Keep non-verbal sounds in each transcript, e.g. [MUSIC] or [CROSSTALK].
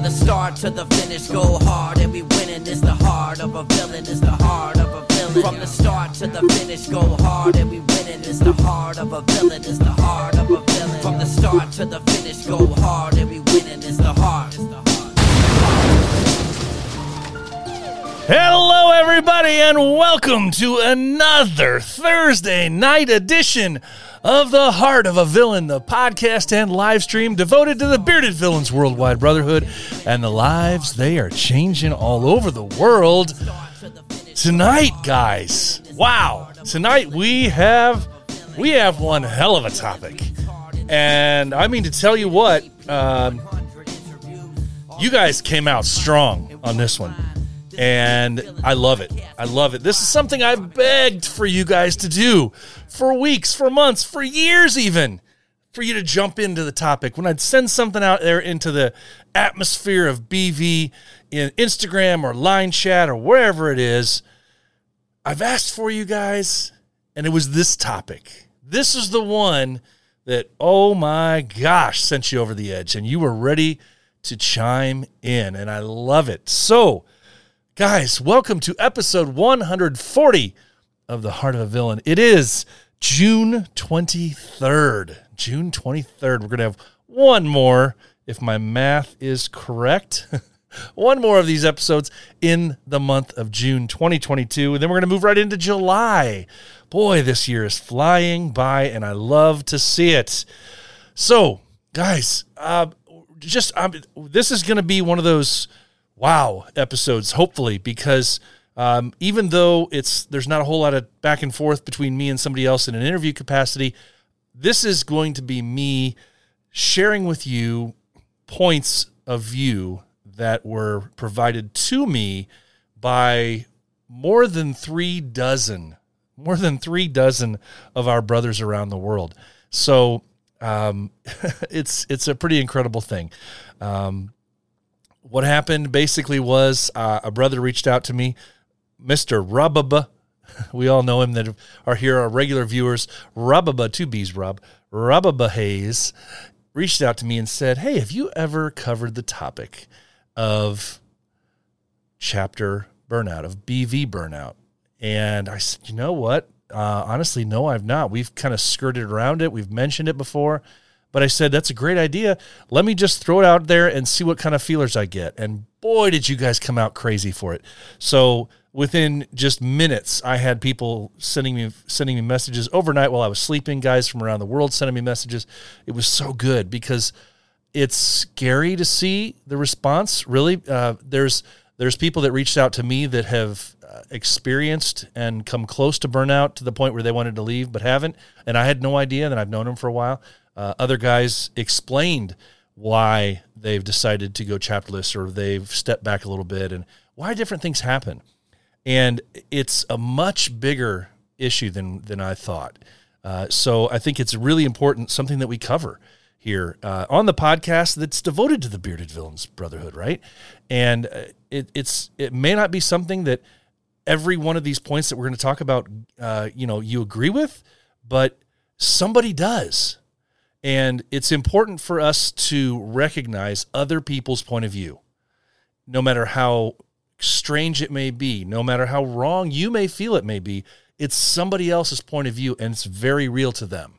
From the start to the finish, go hard and we winning. It's the heart of a villain. It's the heart of a villain. From the start to the finish, go hard and we winning. It's the heart of a villain. It's the heart of a villain. From the start to the finish, go hard and we winning. It's the heart. The heart. Hello, everybody, and welcome to another Thursday night edition of The Heart of a Villain, the podcast and live stream devoted to the bearded villains worldwide brotherhood and the lives they are changing all over the world. Tonight, guys, wow! Tonight we have we have one hell of a topic, and I mean to tell you what, um, you guys came out strong on this one and I love it. I love it. This is something I've begged for you guys to do for weeks, for months, for years, even for you to jump into the topic. When I'd send something out there into the atmosphere of BV in Instagram or line chat or wherever it is, I've asked for you guys, and it was this topic. This is the one that, oh my gosh, sent you over the edge, and you were ready to chime in, and I love it. So, Guys, welcome to episode 140 of The Heart of a Villain. It is June 23rd. June 23rd. We're going to have one more, if my math is correct, [LAUGHS] one more of these episodes in the month of June 2022. And then we're going to move right into July. Boy, this year is flying by, and I love to see it. So, guys, uh, just um, this is going to be one of those wow episodes, hopefully, because um, even though it's there's not a whole lot of back and forth between me and somebody else in an interview capacity, this is going to be me sharing with you points of view that were provided to me by more than three dozen, more than three dozen of our brothers around the world. So um, [LAUGHS] it's it's a pretty incredible thing. Um, what happened basically was uh, a brother reached out to me, Mr. Rubaba. [LAUGHS] We all know him that are here, our regular viewers. Rubaba, two B's, Rub. Rubaba Hayes reached out to me and said, Hey, have you ever covered the topic of chapter burnout, of BV burnout? And I said, You know what? Uh, honestly, no, I've not. We've kind of skirted around it, we've mentioned it before. But I said, that's a great idea. Let me just throw it out there and see what kind of feelers I get. And boy, did you guys come out crazy for it. So within just minutes, I had people sending me sending me messages overnight while I was sleeping, guys from around the world sending me messages. It was so good because it's scary to see the response. Really, uh, there's there's people that reached out to me that have uh, experienced and come close to burnout to the point where they wanted to leave but haven't, and I had no idea. And I've known them for a while. Uh, other guys explained why they've decided to go chapterless or they've stepped back a little bit and why different things happen. And it's a much bigger issue than than I thought. Uh, so I think it's really important, something that we cover here uh, on the podcast that's devoted to the bearded villains brotherhood, right? And uh, it, it's it may not be something that every one of these points that we're going to talk about, uh, you know, you agree with, but somebody does. And it's important for us to recognize other people's point of view, no matter how strange it may be, no matter how wrong you may feel it may be. It's somebody else's point of view and it's very real to them.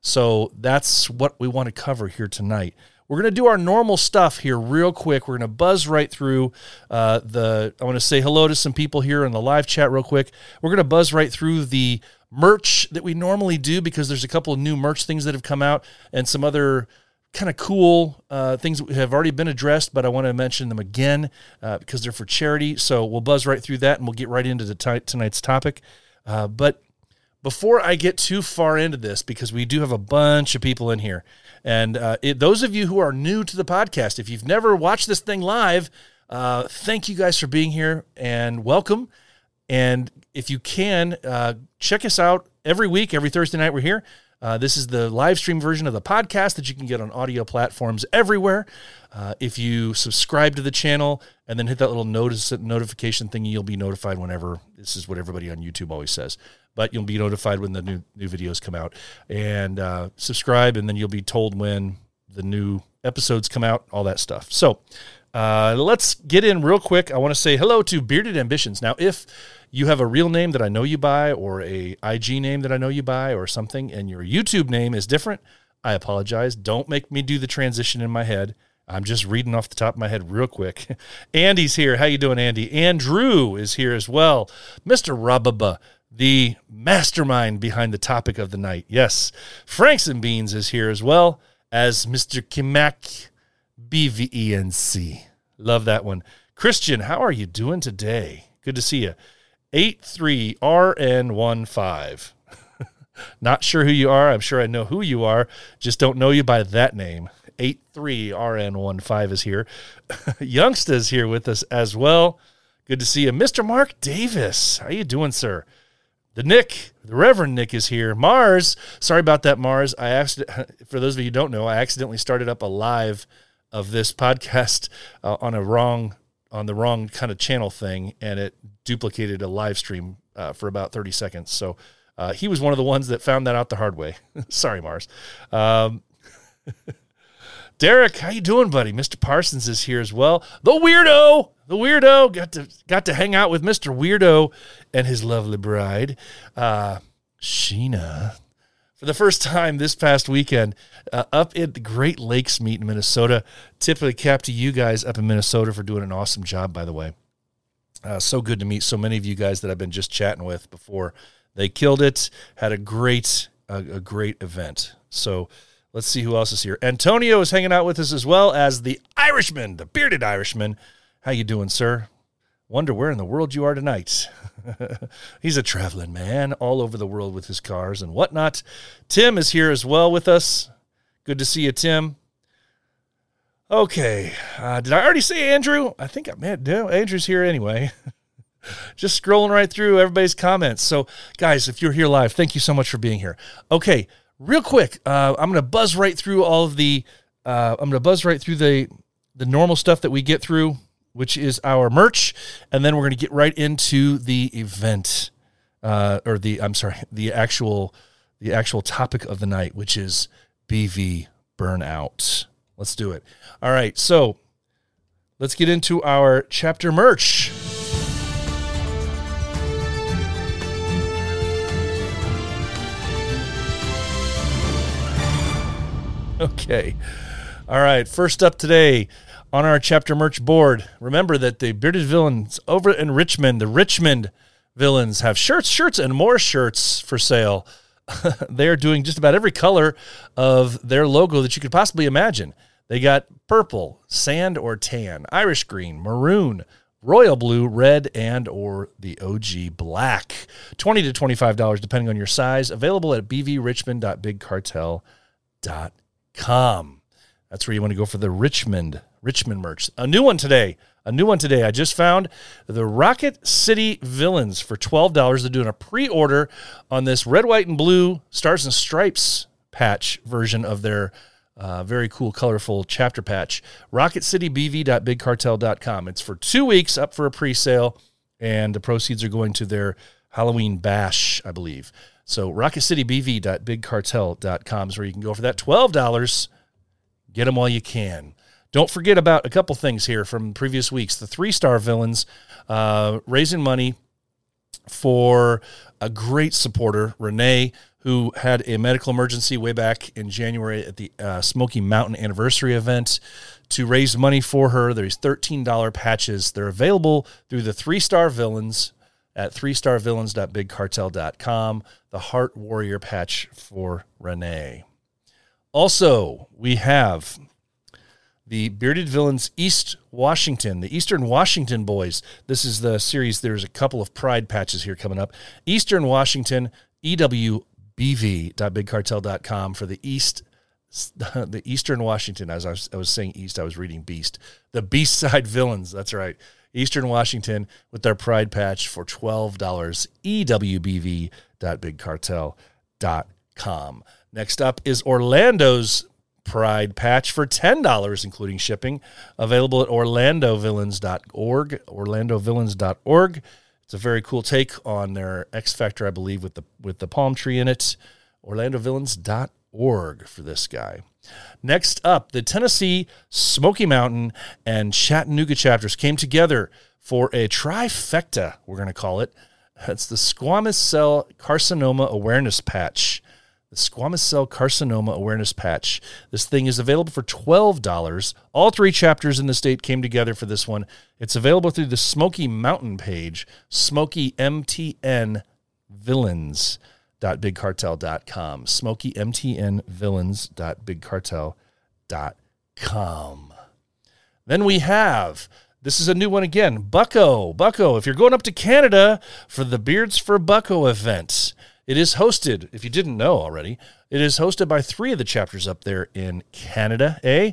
So that's what we want to cover here tonight. We're going to do our normal stuff here real quick. We're going to buzz right through uh, the. I want to say hello to some people here in the live chat real quick. We're going to buzz right through the merch that we normally do because there's a couple of new merch things that have come out and some other kind of cool uh, things that have already been addressed, but I want to mention them again uh, because they're for charity. So we'll buzz right through that and we'll get right into the t- tonight's topic. Uh, but before I get too far into this, because we do have a bunch of people in here, and uh, it, those of you who are new to the podcast, if you've never watched this thing live, uh, thank you guys for being here and welcome. And if you can, uh, check us out every week, every Thursday night we're here. Uh, this is the live stream version of the podcast that you can get on audio platforms everywhere. Uh, if you subscribe to the channel and then hit that little notice notification thing, you'll be notified whenever. This is what everybody on YouTube always says, but you'll be notified when the new new videos come out. And uh, subscribe, and then you'll be told when the new episodes come out. All that stuff. So Uh, let's get in real quick. I want to say hello to Bearded Ambitions. Now, if you have a real name that I know you by, or a IG name that I know you by, or something, and your YouTube name is different, I apologize. Don't make me do the transition in my head. I'm just reading off the top of my head real quick. [LAUGHS] Andy's here. How you doing, Andy? Andrew is here as well. Mr. Rababa, the mastermind behind the topic of the night. Yes, Franks and Beans is here as well as Mr. Kimak BVENC. Love that one. Christian, how are you doing today? Good to see you. 83RN15. [LAUGHS] Not sure who you are. I'm sure I know who you are. Just don't know you by that name. 83RN15 is here. [LAUGHS] Youngsta is here with us as well. Good to see you. Mr. Mark Davis. How you doing, sir? The Nick, the Reverend Nick is here. Mars, sorry about that, Mars. I asked, [LAUGHS] for those of you who don't know, I accidentally started up a live of this podcast uh, on a wrong on the wrong kind of channel thing, and it duplicated a live stream uh, for about 30 seconds. So uh, he was one of the ones that found that out the hard way. [LAUGHS] Sorry, Mars. Um, [LAUGHS] Derek, how you doing, buddy? Mr. Parsons is here as well. The weirdo, the weirdo got to got to hang out with Mr. Weirdo and his lovely bride, uh, Sheena, for the first time this past weekend uh, up at the Great Lakes meet in Minnesota. Typically, cap to you guys up in Minnesota for doing an awesome job, by the way. Uh, so good to meet so many of you guys that I've been just chatting with before. They killed it. Had a great, a, a great event. So let's see who else is here. Antonio is hanging out with us as well as the Irishman, the bearded Irishman. How you doing, sir? Wonder where in the world you are tonight. [LAUGHS] He's a traveling man all over the world with his cars and whatnot. Tim is here as well with us. Good to see you, Tim. Okay. Uh, did I already say Andrew? I think I meant no, Andrew's here anyway. [LAUGHS] Just scrolling right through everybody's comments. So, guys, if you're here live, thank you so much for being here. Okay, real quick, uh, I'm to buzz right through all of the. Uh, I'm to buzz right through the the normal stuff that we get through, which is our merch, and then we're going to get right into the event, uh, or the I'm sorry, the actual the actual topic of the night, which is BV burnout. Let's do it. All right, so let's get into our chapter merch. Okay. All right. First up today on our chapter merch board, remember that the Bearded Villains over in Richmond, the Richmond Villains, have shirts, shirts, and more shirts for sale. [LAUGHS] they are doing just about every color of their logo that you could possibly imagine. They got purple, sand or tan, Irish green, maroon, royal blue, red, and or the OG black. 20 to $25 depending on your size. Available at bvrichmond.bigcartel.com. That's where you want to go for the Richmond Richmond merch. A new one today. A new one today. I just found the Rocket City Villains for twelve dollars. They're doing a pre-order on this red, white, and blue stars and stripes patch version of their uh, very cool, colorful chapter patch. RocketCityBV.BigCartel.com. It's for two weeks up for a pre-sale, and the proceeds are going to their Halloween bash, I believe. So rocketcitybv.bigcartel.com is where you can go for that $12. Get them while you can. Don't forget about a couple things here from previous weeks. The three star villains uh, raising money for a great supporter, Renee, who had a medical emergency way back in January at the uh, Smoky Mountain anniversary event to raise money for her. There's $13 patches. They're available through the three star villains at 3starvillains.bigcartel.com, the Heart Warrior patch for Renee. Also, we have the Bearded Villains East Washington, the Eastern Washington Boys. This is the series. There's a couple of pride patches here coming up. Eastern Washington, EWBV.bigcartel.com for the East [LAUGHS] the Eastern Washington, as I was, I was saying East, I was reading Beast. The Beast Side [LAUGHS] Villains, that's right. Eastern Washington with their pride patch for $12. EWBV.bigcartel.com. Next up is Orlando's pride patch for $10, including shipping, available at orlandovillains.org, orlandovillains.org. It's a very cool take on their X Factor, I believe, with the with the palm tree in it. orlandovillains.org org for this guy. Next up, the Tennessee, Smoky Mountain, and Chattanooga chapters came together for a trifecta, we're going to call it. That's the squamous cell carcinoma awareness patch. The squamous cell carcinoma awareness patch. This thing is available for $12. All three chapters in the state came together for this one. It's available through the Smoky Mountain page, Smoky MTN Villains bigcartel.com smokymtnvillains.bigcartel.com then we have this is a new one again bucko bucko if you're going up to canada for the beards for bucko event it is hosted if you didn't know already it is hosted by three of the chapters up there in canada eh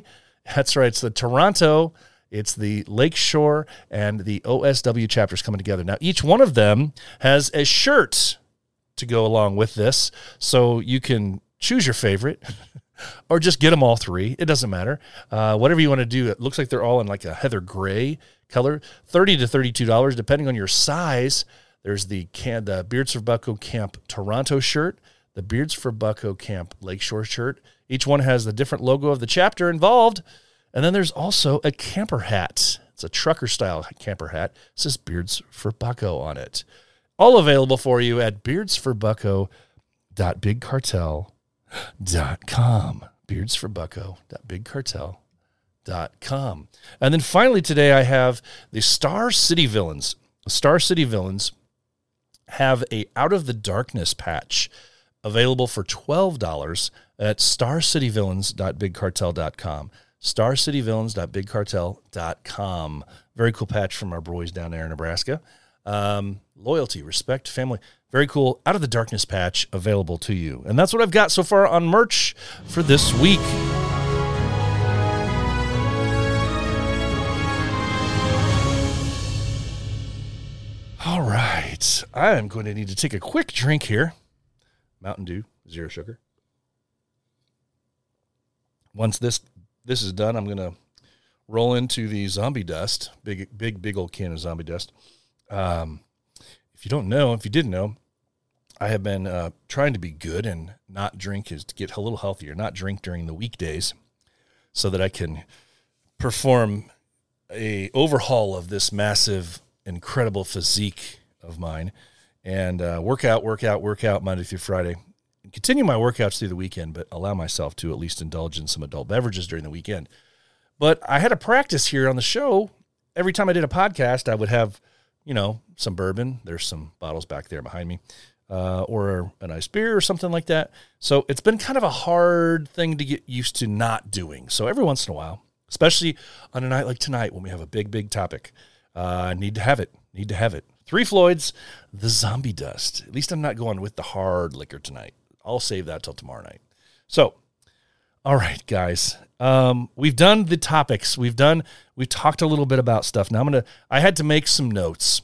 that's right it's the toronto it's the Lakeshore and the OSW chapters coming together. Now, each one of them has a shirt to go along with this. So you can choose your favorite [LAUGHS] or just get them all three. It doesn't matter. Uh, whatever you want to do. It looks like they're all in like a heather gray color, 30 to $32, depending on your size. There's the, can, the Beards for Bucko Camp Toronto shirt, the Beards for Bucko Camp Lakeshore shirt. Each one has the different logo of the chapter involved. And then there's also a camper hat. It's a trucker style camper hat. It says Beards for Bucko on it. All available for you at beardsforbucko.bigcartel.com. Beardsforbucko.bigcartel.com. And then finally today I have the Star City Villains. Star City Villains have a Out of the Darkness patch available for $12 at starcityvillains.bigcartel.com. starcityvillains.bigcartel.com. Very cool patch from our boys down there in Nebraska. Um, loyalty, respect, family. Very cool. Out of the Darkness patch available to you. And that's what I've got so far on merch for this week. Right. I am going to need to take a quick drink here. Mountain Dew, zero sugar. Once this this is done, I'm going to roll into the zombie dust. Big big big old can of zombie dust. Um, if you don't know, if you didn't know, I have been uh, trying to be good and not drink is to get a little healthier, not drink during the weekdays so that I can perform a overhaul of this massive, incredible physique of mine and uh, work out, work out, work out Monday through Friday. Continue my workouts through the weekend, but allow myself to at least indulge in some adult beverages during the weekend. But I had a practice here on the show. Every time I did a podcast, I would have – you know, some bourbon. There's some bottles back there behind me, uh, or a nice beer or something like that. So it's been kind of a hard thing to get used to not doing. So every once in a while, especially on a night like tonight when we have a big, big topic, uh, need to have it. Need to have it. Three Floyds, the zombie dust. At least I'm not going with the hard liquor tonight. I'll save that till tomorrow night. So, all right, guys. Um, we've done the topics. We've done. We've talked a little bit about stuff. Now I'm gonna. I had to make some notes,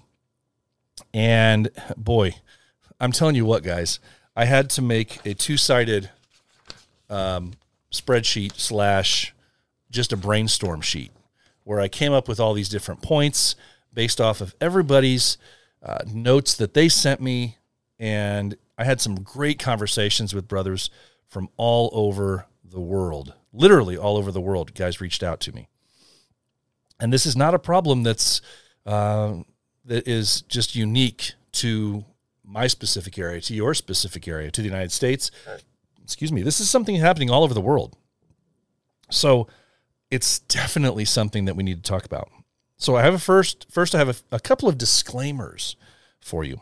and boy, I'm telling you what, guys. I had to make a two sided um, spreadsheet slash just a brainstorm sheet where I came up with all these different points based off of everybody's uh, notes that they sent me, and I had some great conversations with brothers from all over the world literally all over the world, guys reached out to me. And this is not a problem that's uh, that is just unique to my specific area, to your specific area, to the United States. Excuse me. This is something happening all over the world. So it's definitely something that we need to talk about. So I have a first. First, I have a, a couple of disclaimers for you.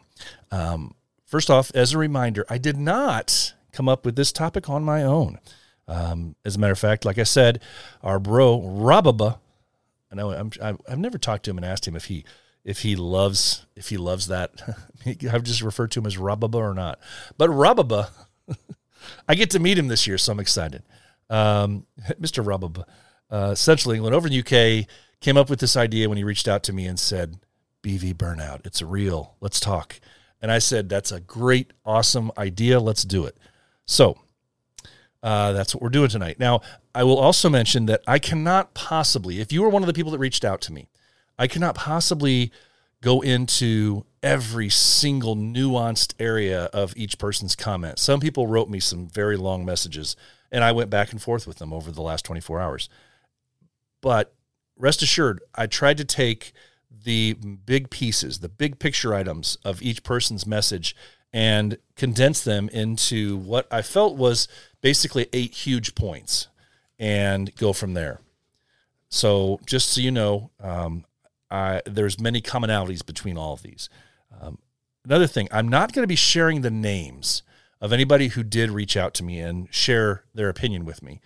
Um, first off, as a reminder, I did not come up with this topic on my own. Um, as a matter of fact, like I said, our bro Rababa, I know I'm, I've never talked to him and asked him if he if he loves if he loves that. [LAUGHS] I've just referred to him as Rababa or not. But Rababa, [LAUGHS] I get to meet him this year, so I'm excited. Um, [LAUGHS] Mr. Rababa, uh, Central England, over in the UK, came up with this idea when he reached out to me and said, "BV burnout, it's real. Let's talk." And I said, "That's a great, awesome idea. Let's do it." So uh, that's what we're doing tonight. Now, I will also mention that I cannot possibly, if you were one of the people that reached out to me, I cannot possibly go into every single nuanced area of each person's comment. Some people wrote me some very long messages, and I went back and forth with them over the last 24 hours. But rest assured, I tried to take the big pieces, the big picture items of each person's message and condense them into what I felt was basically eight huge points and go from there. So, just so you know, um, I, there's many commonalities between all of these. Um, another thing, I'm not going to be sharing the names of anybody who did reach out to me and share their opinion with me.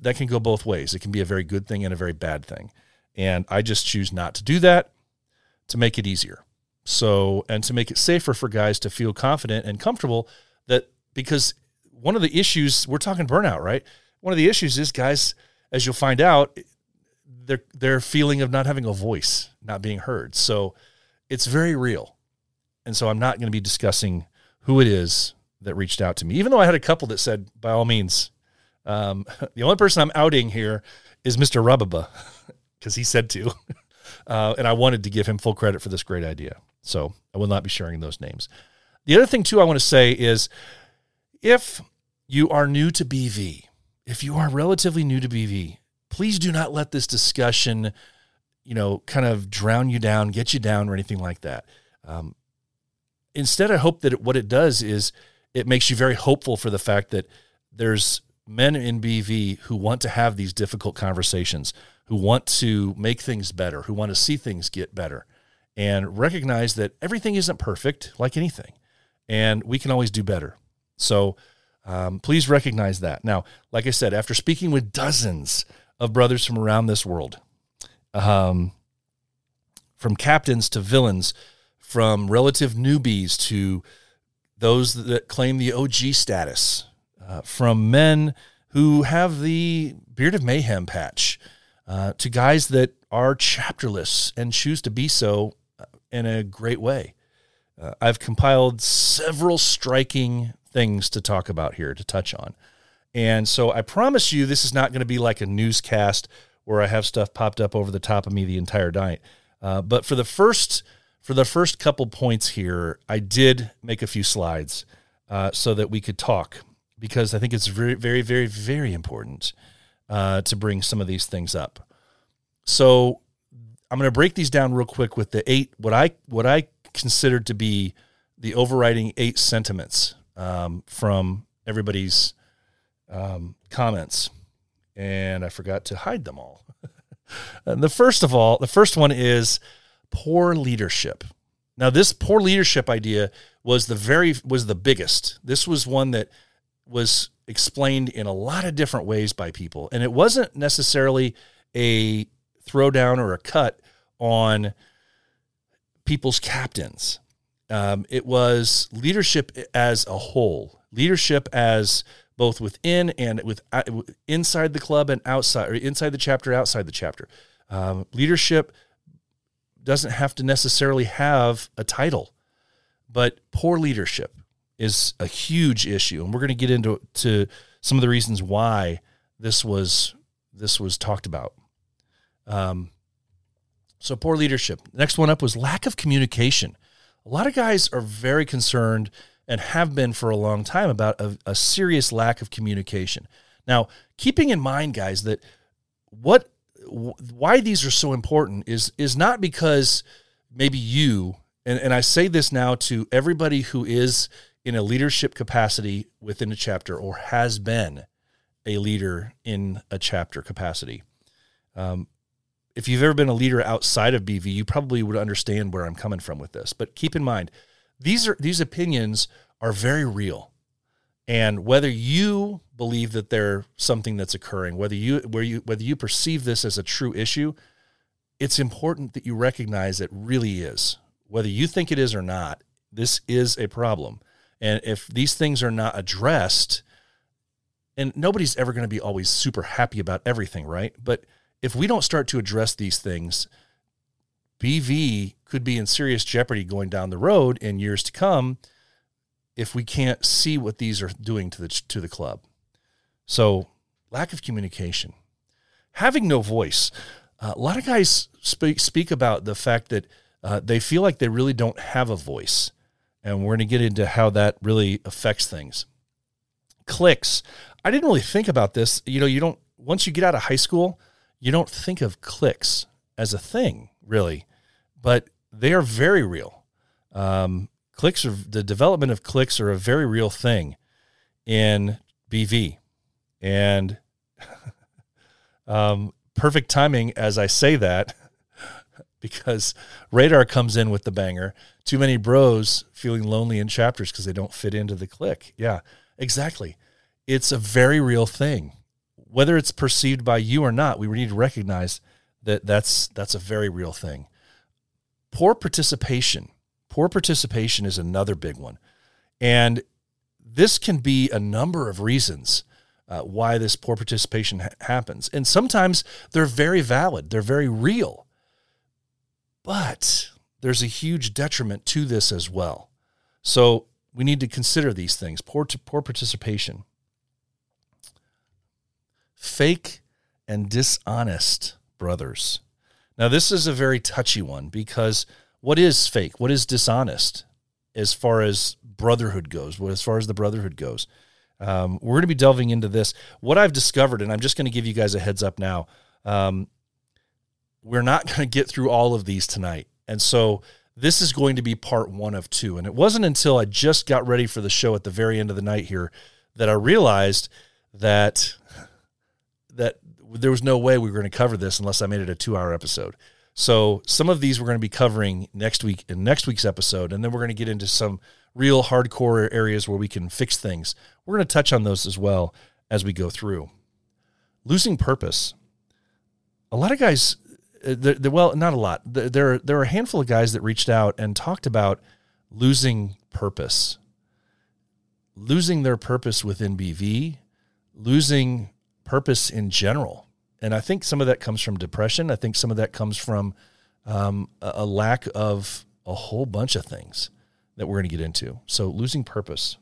That can go both ways. It can be a very good thing and a very bad thing. And I just choose not to do that to make it easier. So, and to make it safer for guys to feel confident and comfortable that because one of the issues, we're talking burnout, right? One of the issues is guys, as you'll find out, their their feeling of not having a voice, not being heard. So it's very real. And so I'm not going to be discussing who it is that reached out to me, even though I had a couple that said, by all means, um, [LAUGHS] the only person I'm outing here is Mr. Rubaba because [LAUGHS] he said to. [LAUGHS] Uh, and I wanted to give him full credit for this great idea. So I will not be sharing those names. The other thing, too, I want to say is if you are new to BV, if you are relatively new to BV, please do not let this discussion, you know, kind of drown you down, get you down, or anything like that. Um, instead, I hope that it, what it does is it makes you very hopeful for the fact that there's men in BV who want to have these difficult conversations, who want to make things better, who want to see things get better, and recognize that everything isn't perfect like anything, and we can always do better. So um, please recognize that. Now, like I said, after speaking with dozens of brothers from around this world, um, from captains to villains, from relative newbies to those that claim the OG status, uh, from men who have the Beard of Mayhem patch, uh, to guys that are chapterless and choose to be so uh, in a great way. Uh, I've compiled several striking things to talk about here to touch on. And so I promise you, this is not going to be like a newscast where I have stuff popped up over the top of me the entire night. Uh, but for the first for the first couple points here, I did make a few slides uh, so that we could talk because I think it's very, very, very, very important uh, to bring some of these things up. So I'm going to break these down real quick with the eight what I what I considered to be the overriding eight sentiments um, from everybody's um, comments, and I forgot to hide them all. [LAUGHS] the first of all, the first one is poor leadership. Now, this poor leadership idea was the very was the biggest. This was one that was explained in a lot of different ways by people, and it wasn't necessarily a throwdown or a cut on people's captains. Um, it was leadership as a whole, leadership as both within and with uh, inside the club and outside, or inside the chapter, outside the chapter. Um, leadership doesn't have to necessarily have a title, but poor leadership is a huge issue, and we're going to get into to some of the reasons why this was this was talked about. Um, so poor leadership. Next one up was lack of communication. A lot of guys are very concerned and have been for a long time about a, a serious lack of communication. Now, keeping in mind, guys, that what why these are so important is is not because maybe you and, and I say this now to everybody who is in a leadership capacity within a chapter or has been a leader in a chapter capacity. Um, if you've ever been a leader outside of BV, you probably would understand where I'm coming from with this. But keep in mind, these are these opinions are very real. And whether you believe that they're something that's occurring, whether you where you whether you perceive this as a true issue, it's important that you recognize it really is. Whether you think it is or not, this is a problem. And if these things are not addressed, and nobody's ever going to be always super happy about everything, right? But if we don't start to address these things, BV could be in serious jeopardy going down the road in years to come if we can't see what these are doing to the to the club. So, lack of communication, having no voice. Uh, a lot of guys speak speak about the fact that uh, they feel like they really don't have a voice. And we're going to get into how that really affects things. Cliques. I didn't really think about this. You know, you don't, once you get out of high school, you don't think of cliques as a thing, really, but they are very real. Um, cliques are, the development of cliques are a very real thing in BV. And [LAUGHS] um, perfect timing as I say that because radar comes in with the banger. Too many bros feeling lonely in chapters because they don't fit into the clique. Yeah, exactly. It's a very real thing. Whether it's perceived by you or not, we need to recognize that that's that's a very real thing. Poor participation. Poor participation is another big one. And this can be a number of reasons uh, why this poor participation ha- happens. And sometimes they're very valid, they're very real. But there's a huge detriment to this as well. So we need to consider these things poor, poor participation, fake and dishonest brothers. Now, this is a very touchy one because what is fake? What is dishonest as far as brotherhood goes? As far as the brotherhood goes? Um, we're going to be delving into this. What I've discovered, and I'm just going to give you guys a heads up now. Um, we're not going to get through all of these tonight. And so this is going to be part one of two. And it wasn't until I just got ready for the show at the very end of the night here that I realized that that there was no way we were going to cover this unless I made it a two hour episode. So some of these we're going to be covering next week in next week's episode, and then we're going to get into some real hardcore areas where we can fix things. We're going to touch on those as well as we go through. Losing purpose. A lot of guys, uh, they're, they're, well, not a lot. There, there are a handful of guys that reached out and talked about losing purpose, losing their purpose within BV, losing purpose in general. And I think some of that comes from depression. I think some of that comes from um, a lack of a whole bunch of things that we're going to get into. So losing purpose.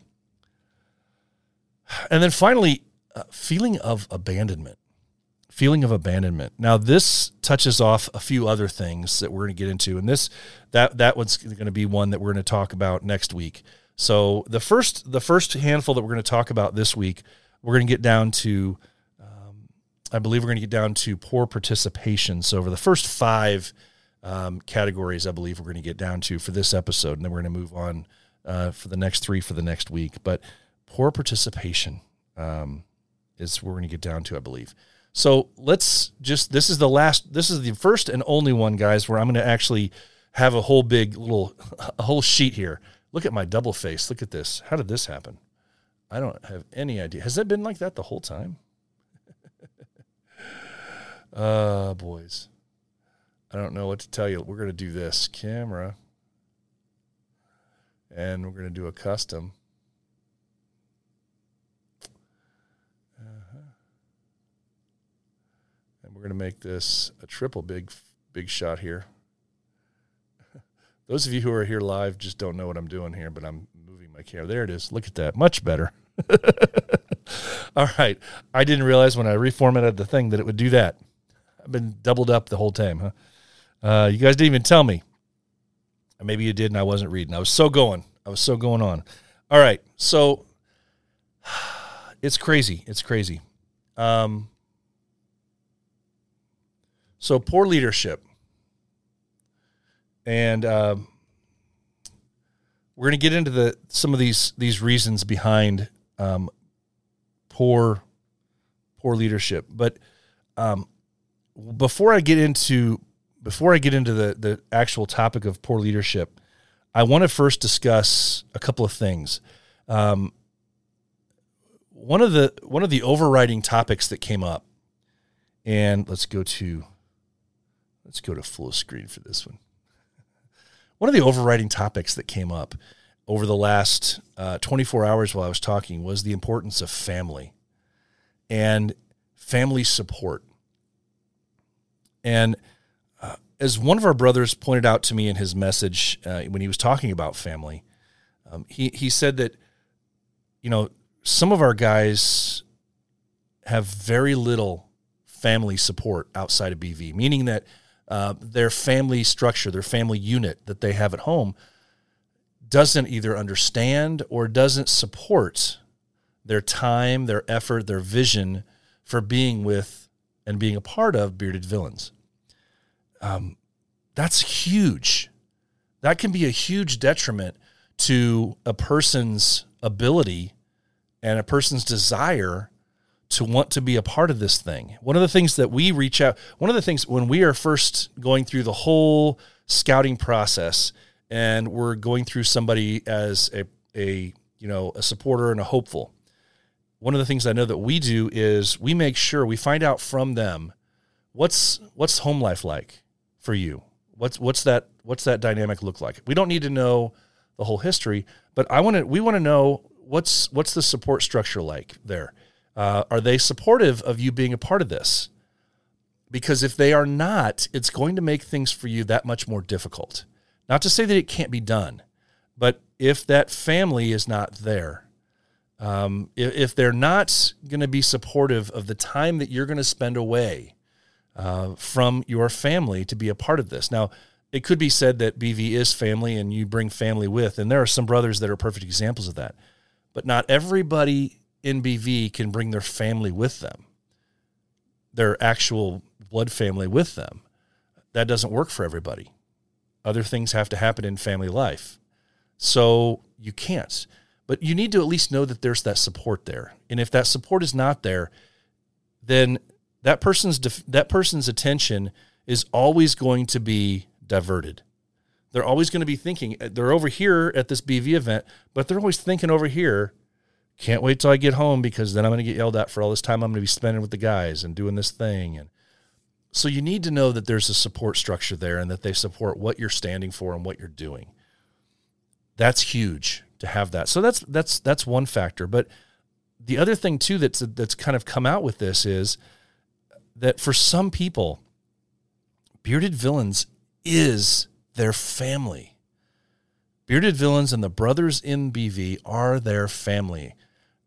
And then finally, uh, feeling of abandonment. Feeling of abandonment. Now this touches off a few other things that we're going to get into, and this that that one's going to be one that we're going to talk about next week. So the first the first handful that we're going to talk about this week, we're going to get down to, um, I believe we're going to get down to poor participation. So over the first five um, categories, I believe we're going to get down to for this episode, and then we're going to move on uh, for the next three for the next week. But poor participation um, is we're going to get down to, I believe. So let's just this is the last, this is the first and only one, guys, where I'm going to actually have a whole big little [LAUGHS] a whole sheet here. Look at my double face. Look at this. How did this happen? I don't have any idea. Has that been like that the whole time? [LAUGHS] uh boys. I don't know what to tell you. We're going to do this camera, and we're going to do a custom. Uh-huh. And we're going to make this a triple big, big shot here. Those of you who are here live just don't know what I'm doing here, but I'm moving my camera. There it is. Look at that. Much better. [LAUGHS] All right. I didn't realize when I reformatted the thing that it would do that. I've been doubled up the whole time, huh? Uh, you guys didn't even tell me. Maybe you did, and I wasn't reading. I was so going. I was so going on. All right, so [SIGHS] it's crazy. It's crazy. Um, so poor leadership, and uh, we're going to get into the some of these these reasons behind um, poor poor leadership. But um, before I get into before I get into the, the actual topic of poor leadership, I want to first discuss a couple of things. Um, one of the one of the overriding topics that came up, and let's go to let's go to full screen for this one. [LAUGHS] One of the overriding topics that came up over the last uh, 24 hours while I was talking was the importance of family and family support. And as one of our brothers pointed out to me in his message uh, when he was talking about family, um, he he said that you know some of our guys have very little family support outside of BV, meaning that uh, their family structure, their family unit that they have at home, doesn't either understand or doesn't support their time, their effort, their vision for being with and being a part of bearded villains. Um, that's huge. That can be a huge detriment to a person's ability and a person's desire to want to be a part of this thing. One of the things that we reach out, one of the things when we are first going through the whole scouting process and we're going through somebody as a, a you know, a supporter and a hopeful. One of the things I know that we do is we make sure we find out from them what's what's home life like for you. What's what's that what's that dynamic look like? We don't need to know the whole history, but I want to we want to know what's what's the support structure like there. Uh, are they supportive of you being a part of this? Because if they are not, it's going to make things for you that much more difficult. Not to say that it can't be done, but if that family is not there, um, if, if, they're not going to be supportive of the time that you're going to spend away uh, from your family to be a part of this. Now, it could be said that BV is family and you bring family with, and there are some brothers that are perfect examples of that. But not everybody in BV can bring their family with them, their actual blood family with them. That doesn't work for everybody. Other things have to happen in family life. So you can't. But you need to at least know that there's that support there. And if that support is not there, then that person's def- that person's attention is always going to be diverted. They're always going to be thinking uh, they're over here at this BV event, but they're always thinking over here, can't wait till I get home because then I'm going to get yelled at for all this time I'm going to be spending with the guys and doing this thing and so you need to know that there's a support structure there and that they support what you're standing for and what you're doing. That's huge to have that. So that's that's that's one factor, but the other thing too that's that's kind of come out with this is that for some people bearded villains is their family. Bearded villains and the brothers in BV are their family.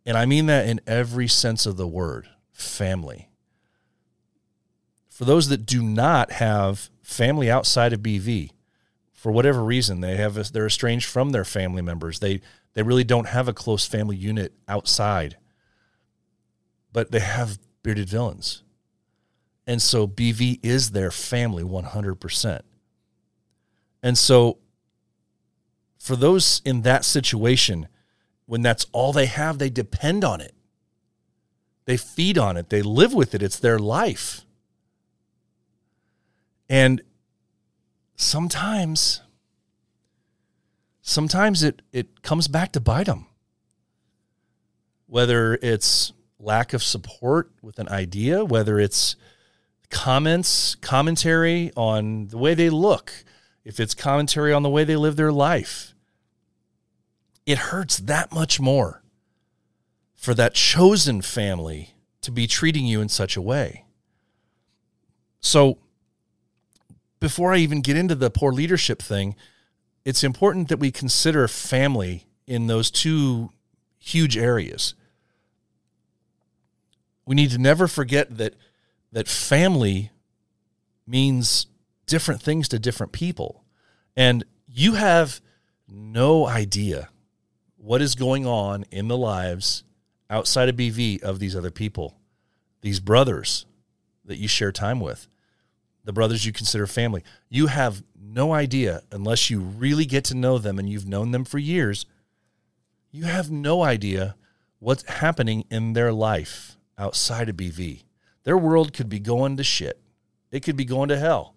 And I mean that in every sense of the word family. For those that do not have family outside of BV, for whatever reason, they have a, they're estranged from their family members. They they really don't have a close family unit outside, but they have bearded villains, and so BV is their family one hundred percent. And so, for those in that situation, when that's all they have, they depend on it. They feed on it. They live with it. It's their life. And sometimes, sometimes it, it comes back to bite them. Whether it's lack of support with an idea, whether it's comments, commentary on the way they look, if it's commentary on the way they live their life, it hurts that much more for that chosen family to be treating you in such a way. So, before I even get into the poor leadership thing, it's important that we consider family in those two huge areas. We need to never forget that that family means different things to different people. And you have no idea what is going on in the lives outside of BV of these other people, these brothers that you share time with the brothers you consider family. You have no idea unless you really get to know them and you've known them for years. You have no idea what's happening in their life outside of BV. Their world could be going to shit. It could be going to hell.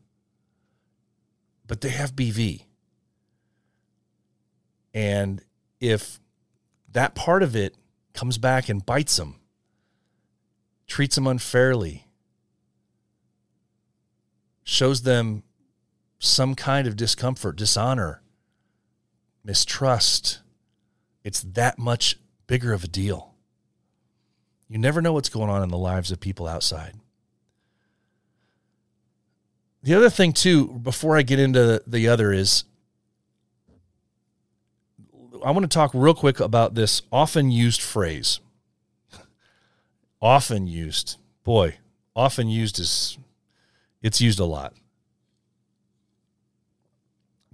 But they have BV. And if that part of it comes back and bites them, treats them unfairly, shows them some kind of discomfort, dishonor, mistrust, it's that much bigger of a deal. You never know what's going on in the lives of people outside. The other thing, too, before I get into the other, is I want to talk real quick about this often used phrase. often used. Boy, often used is it's used a lot.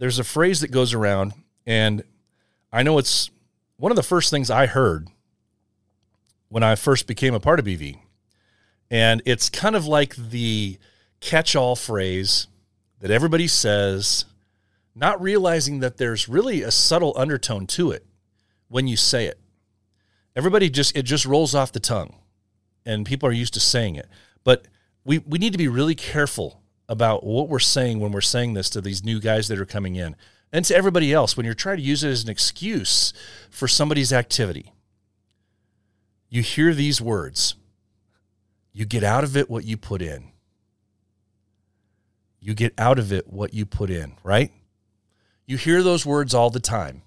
there's a phrase that goes around, and I know it's one of the first things I heard when I first became a part of BV. And it's kind of like the catch all phrase that everybody says, not realizing that there's really a subtle undertone to it when you say it. Everybody just, it just rolls off the tongue and people are used to saying it. But we, we need to be really careful about what we're saying when we're saying this to these new guys that are coming in and to everybody else when you're trying to use it as an excuse for somebody's activity. You hear these words, you get out of it what you put in. You get out of it what you put in, right? You hear those words all the time.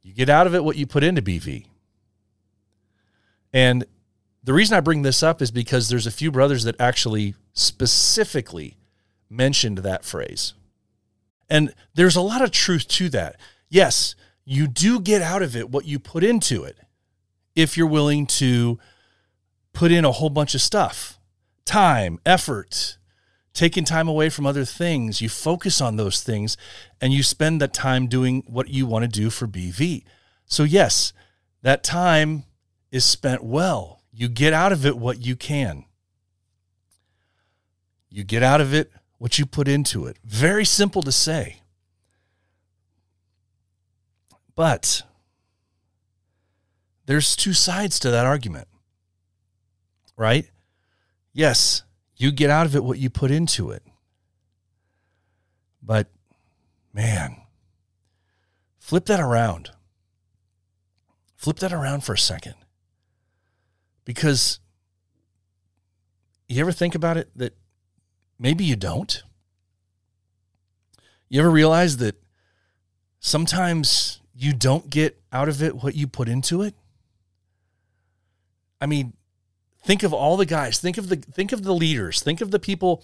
You get out of it what you put into BV. And the reason I bring this up is because there's a few brothers that actually specifically mentioned that phrase. And there's a lot of truth to that. Yes, you do get out of it what you put into it if you're willing to put in a whole bunch of stuff time, effort, taking time away from other things. You focus on those things and you spend that time doing what you want to do for BV. So, yes, that time is spent well. You get out of it what you can. You get out of it what you put into it. Very simple to say. But there's two sides to that argument, right? Yes, you get out of it what you put into it. But man, flip that around. Flip that around for a second. Because you ever think about it that maybe you don't? You ever realize that sometimes you don't get out of it what you put into it? I mean, think of all the guys, think of the think of the leaders, think of the people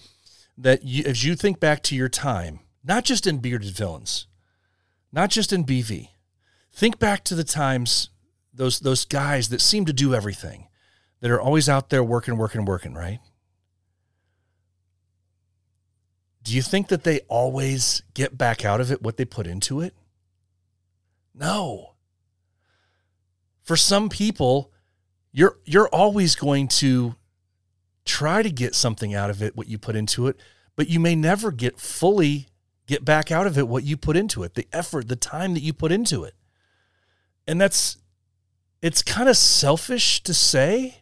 that you as you think back to your time, not just in bearded villains, not just in BV. Think back to the times those those guys that seem to do everything, that are always out there working, working, working, right? Do you think that they always get back out of it what they put into it? No. For some people, you're you're always going to try to get something out of it what you put into it, but you may never get fully get back out of it what you put into it, the effort, the time that you put into it. And that's it's kind of selfish to say.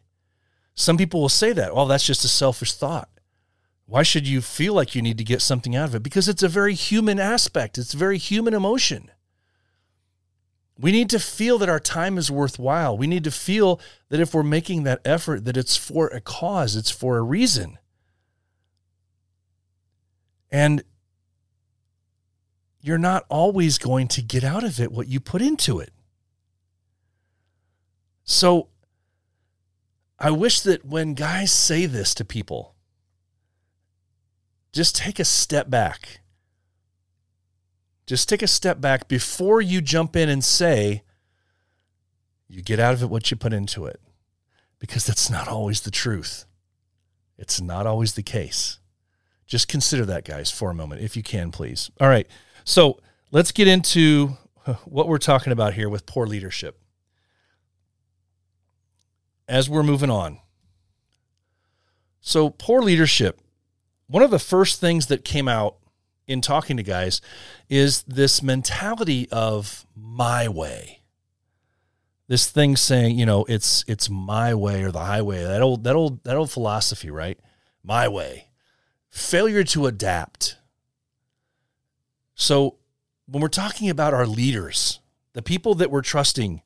Some people will say that, well, that's just a selfish thought. Why should you feel like you need to get something out of it? Because it's a very human aspect, it's a very human emotion. We need to feel that our time is worthwhile. We need to feel that if we're making that effort, that it's for a cause, it's for a reason. And you're not always going to get out of it what you put into it. So I wish that when guys say this to people, just take a step back. Just take a step back before you jump in and say, you get out of it what you put into it. Because that's not always the truth. It's not always the case. Just consider that, guys, for a moment, if you can, please. All right. So let's get into what we're talking about here with poor leadership. As we're moving on. So, poor leadership one of the first things that came out in talking to guys is this mentality of my way. This thing saying, you know, it's it's my way or the highway. That old that old that old philosophy, right? My way. Failure to adapt. So when we're talking about our leaders, the people that we're trusting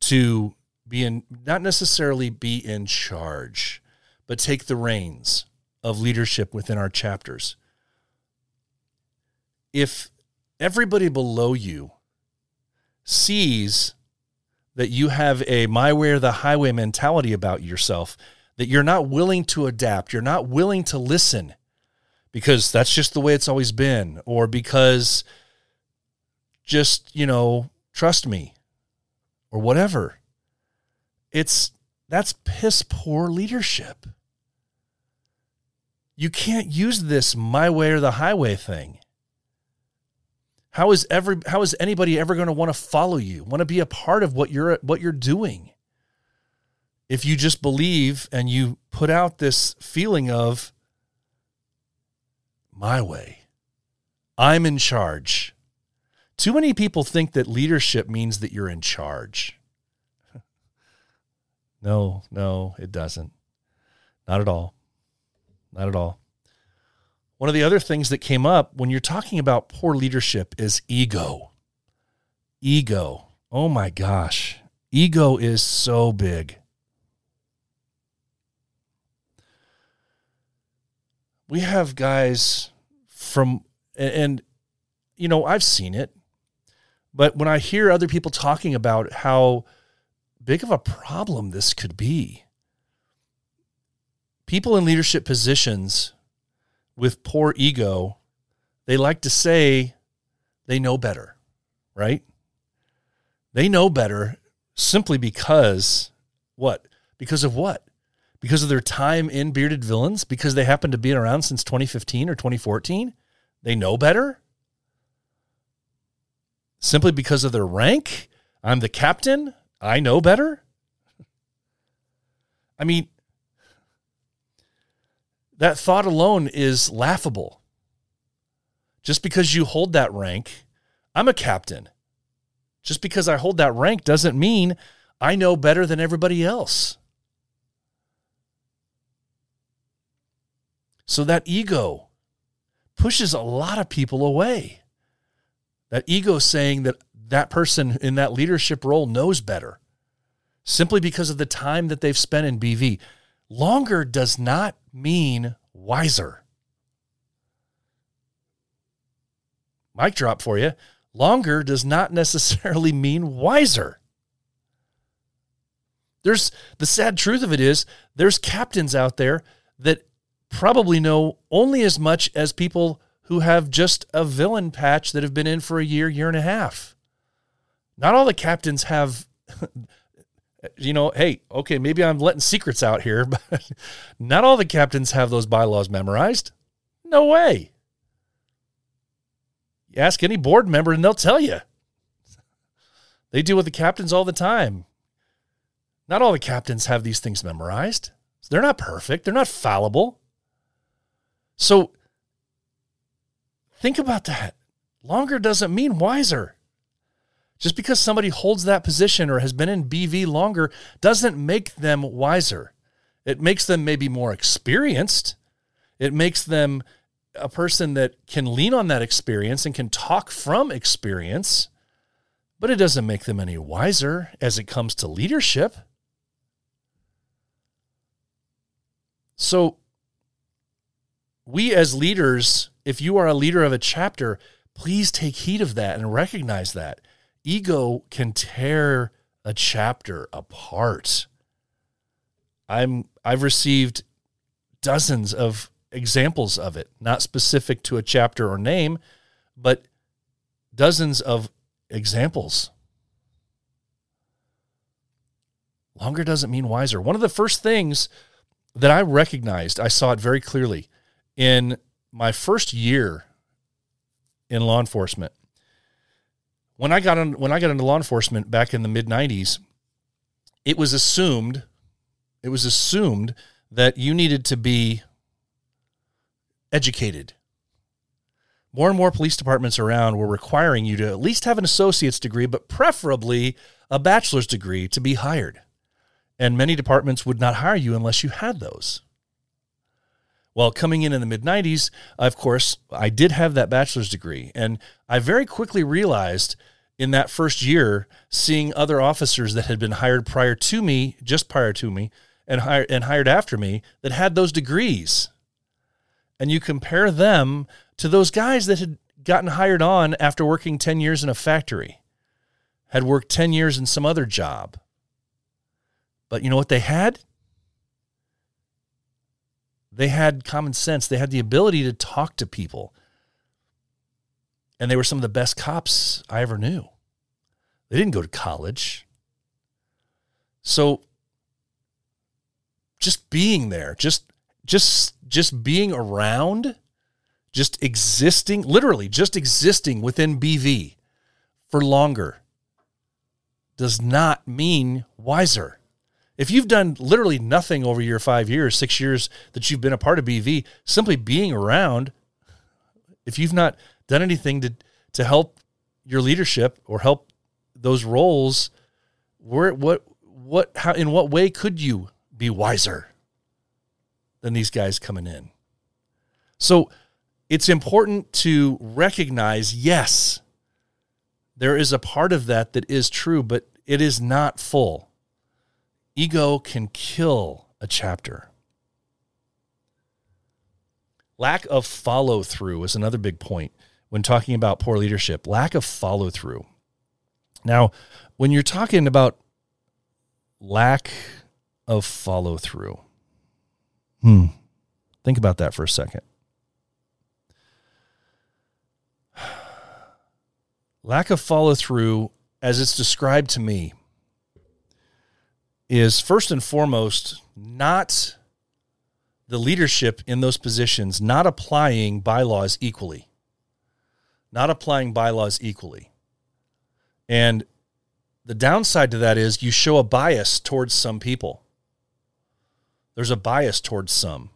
to be in not necessarily be in charge, but take the reins of leadership within our chapters. If everybody below you sees that you have a my way or the highway mentality about yourself, that you're not willing to adapt, you're not willing to listen because that's just the way it's always been, or because just, you know, trust me, or whatever. It's that's piss poor leadership. You can't use this my way or the highway thing. How is every how is anybody ever going to want to follow you, want to be a part of what you're what you're doing? If you just believe and you put out this feeling of my way. I'm in charge. Too many people think that leadership means that you're in charge. [LAUGHS] no, no, it doesn't. Not at all. Not at all. One of the other things that came up when you're talking about poor leadership is ego. Ego. Oh my gosh. Ego is so big. We have guys from, and, you know, I've seen it, but when I hear other people talking about how big of a problem this could be, people in leadership positions with poor ego, they like to say they know better, right? They know better simply because what? Because of what? Because of their time in Bearded Villains? Because they happen to be around since 2015 or 2014? They know better? Simply because of their rank? I'm the captain. I know better? I mean, that thought alone is laughable. Just because you hold that rank, I'm a captain. Just because I hold that rank doesn't mean I know better than everybody else. So that ego pushes a lot of people away. That ego saying that that person in that leadership role knows better simply because of the time that they've spent in BV. Longer does not mean wiser. Mic drop for you. Longer does not [LAUGHS] necessarily mean wiser. There's the sad truth of it is there's captains out there that probably know only as much as people who have just a villain patch that have been in for a year, year and a half. Not all the captains have [LAUGHS] you know, hey, okay, maybe I'm letting secrets out here, [LAUGHS] but not all the captains have those bylaws memorized. No way. You ask any board member and they'll tell you. They deal with the captains all the time. Not all the captains have these things memorized. They're not perfect, they're not fallible. So think about that. Longer doesn't mean wiser. Just because somebody holds that position or has been in BV longer doesn't make them wiser. It makes them maybe more experienced. It makes them a person that can lean on that experience and can talk from experience, but it doesn't make them any wiser as it comes to leadership. So, we as leaders, if you are a leader of a chapter, please take heed of that and recognize that ego can tear a chapter apart. I'm I've received dozens of examples of it, not specific to a chapter or name, but dozens of examples. Longer doesn't mean wiser. One of the first things that I recognized, I saw it very clearly in my first year in law enforcement when I got on when I got into law enforcement back in the mid '90s, it was assumed it was assumed that you needed to be educated. More and more police departments around were requiring you to at least have an associate's degree, but preferably a bachelor's degree to be hired. And many departments would not hire you unless you had those. Well, coming in in the mid 90s, of course, I did have that bachelor's degree. And I very quickly realized in that first year seeing other officers that had been hired prior to me, just prior to me, and hired and hired after me that had those degrees. And you compare them to those guys that had gotten hired on after working 10 years in a factory, had worked 10 years in some other job. But you know what they had? They had common sense. They had the ability to talk to people. And they were some of the best cops I ever knew. They didn't go to college. So just being there, just just just being around just existing, literally just existing within BV for longer does not mean wiser. If you've done literally nothing over your five years, six years that you've been a part of BV, simply being around, if you've not done anything to, to help your leadership or help those roles, where, what, what, how, in what way could you be wiser than these guys coming in? So it's important to recognize yes, there is a part of that that is true, but it is not full. Ego can kill a chapter. Lack of follow through is another big point when talking about poor leadership. Lack of follow through. Now, when you're talking about lack of follow through, hmm, think about that for a second. [SIGHS] Lack of follow through, as it's described to me, is first and foremost not the leadership in those positions not applying bylaws equally. Not applying bylaws equally. And the downside to that is you show a bias towards some people. There's a bias towards some.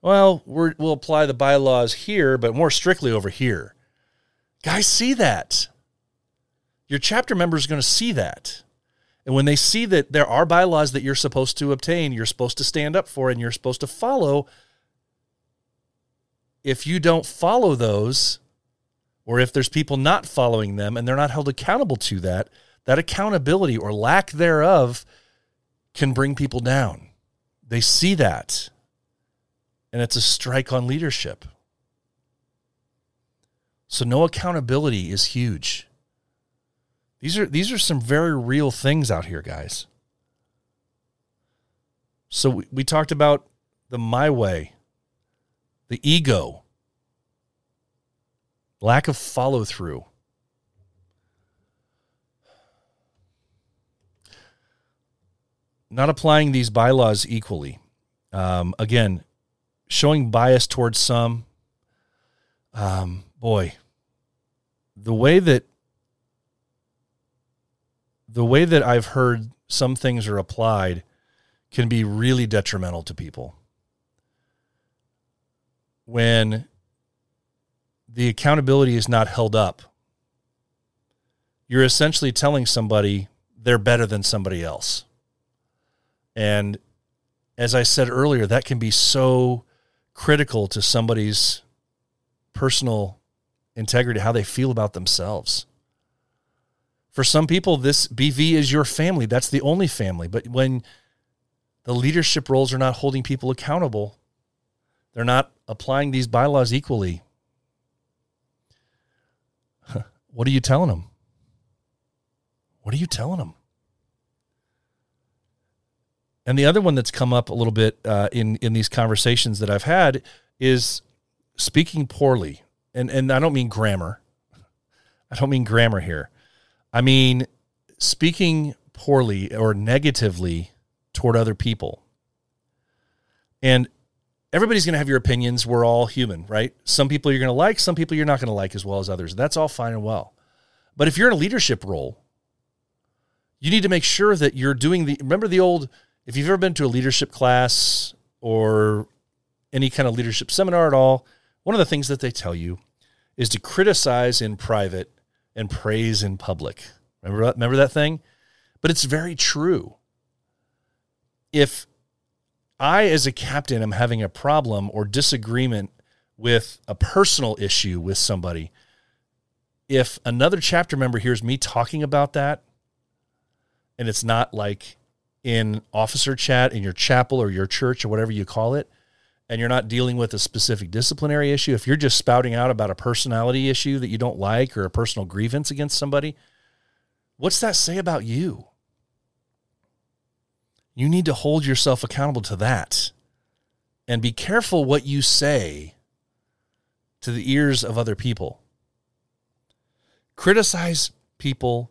Well, we will apply the bylaws here, but more strictly over here. Guys see that. Your chapter member is going to see that. And when they see that there are bylaws that you're supposed to obtain, you're supposed to stand up for, and you're supposed to follow, if you don't follow those, or if there's people not following them and they're not held accountable to that, that accountability or lack thereof can bring people down. They see that, and it's a strike on leadership. So, no accountability is huge. These are these are some very real things out here, guys. So we, we talked about the my way, the ego, lack of follow through. Not applying these bylaws equally. Um, again, showing bias towards some. Um, boy, the way that the way that I've heard some things are applied can be really detrimental to people. When the accountability is not held up, you're essentially telling somebody they're better than somebody else. And as I said earlier, that can be so critical to somebody's personal integrity, how they feel about themselves. For some people, this BV is your family. That's the only family. But when the leadership roles are not holding people accountable, they're not applying these bylaws equally. What are you telling them? What are you telling them? And the other one that's come up a little bit uh, in in these conversations that I've had is speaking poorly, and and I don't mean grammar. I don't mean grammar here. I mean, speaking poorly or negatively toward other people. And everybody's going to have your opinions. We're all human, right? Some people you're going to like, some people you're not going to like as well as others. That's all fine and well. But if you're in a leadership role, you need to make sure that you're doing the remember the old if you've ever been to a leadership class or any kind of leadership seminar at all, one of the things that they tell you is to criticize in private and praise in public. Remember, remember that thing? But it's very true. If I, as a captain, am having a problem or disagreement with a personal issue with somebody, if another chapter member hears me talking about that, and it's not like in officer chat in your chapel or your church or whatever you call it, and you're not dealing with a specific disciplinary issue, if you're just spouting out about a personality issue that you don't like or a personal grievance against somebody, what's that say about you? You need to hold yourself accountable to that and be careful what you say to the ears of other people. Criticize people,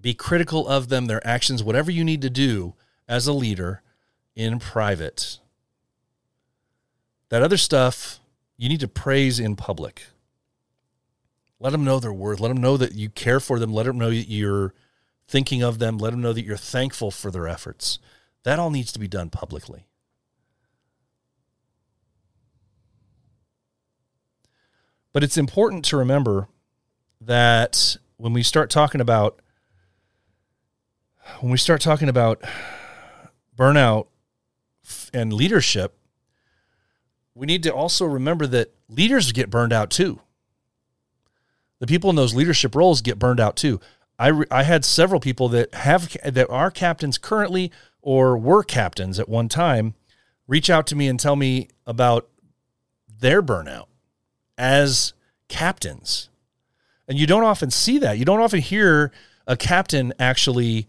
be critical of them, their actions, whatever you need to do as a leader in private that other stuff you need to praise in public. Let them know their worth. Let them know that you care for them. Let them know that you're thinking of them. Let them know that you're thankful for their efforts. That all needs to be done publicly. But it's important to remember that when we start talking about when we start talking about burnout and leadership, we need to also remember that leaders get burned out too. The people in those leadership roles get burned out too. I, re- I had several people that have that are captains currently or were captains at one time reach out to me and tell me about their burnout as captains. And you don't often see that. You don't often hear a captain actually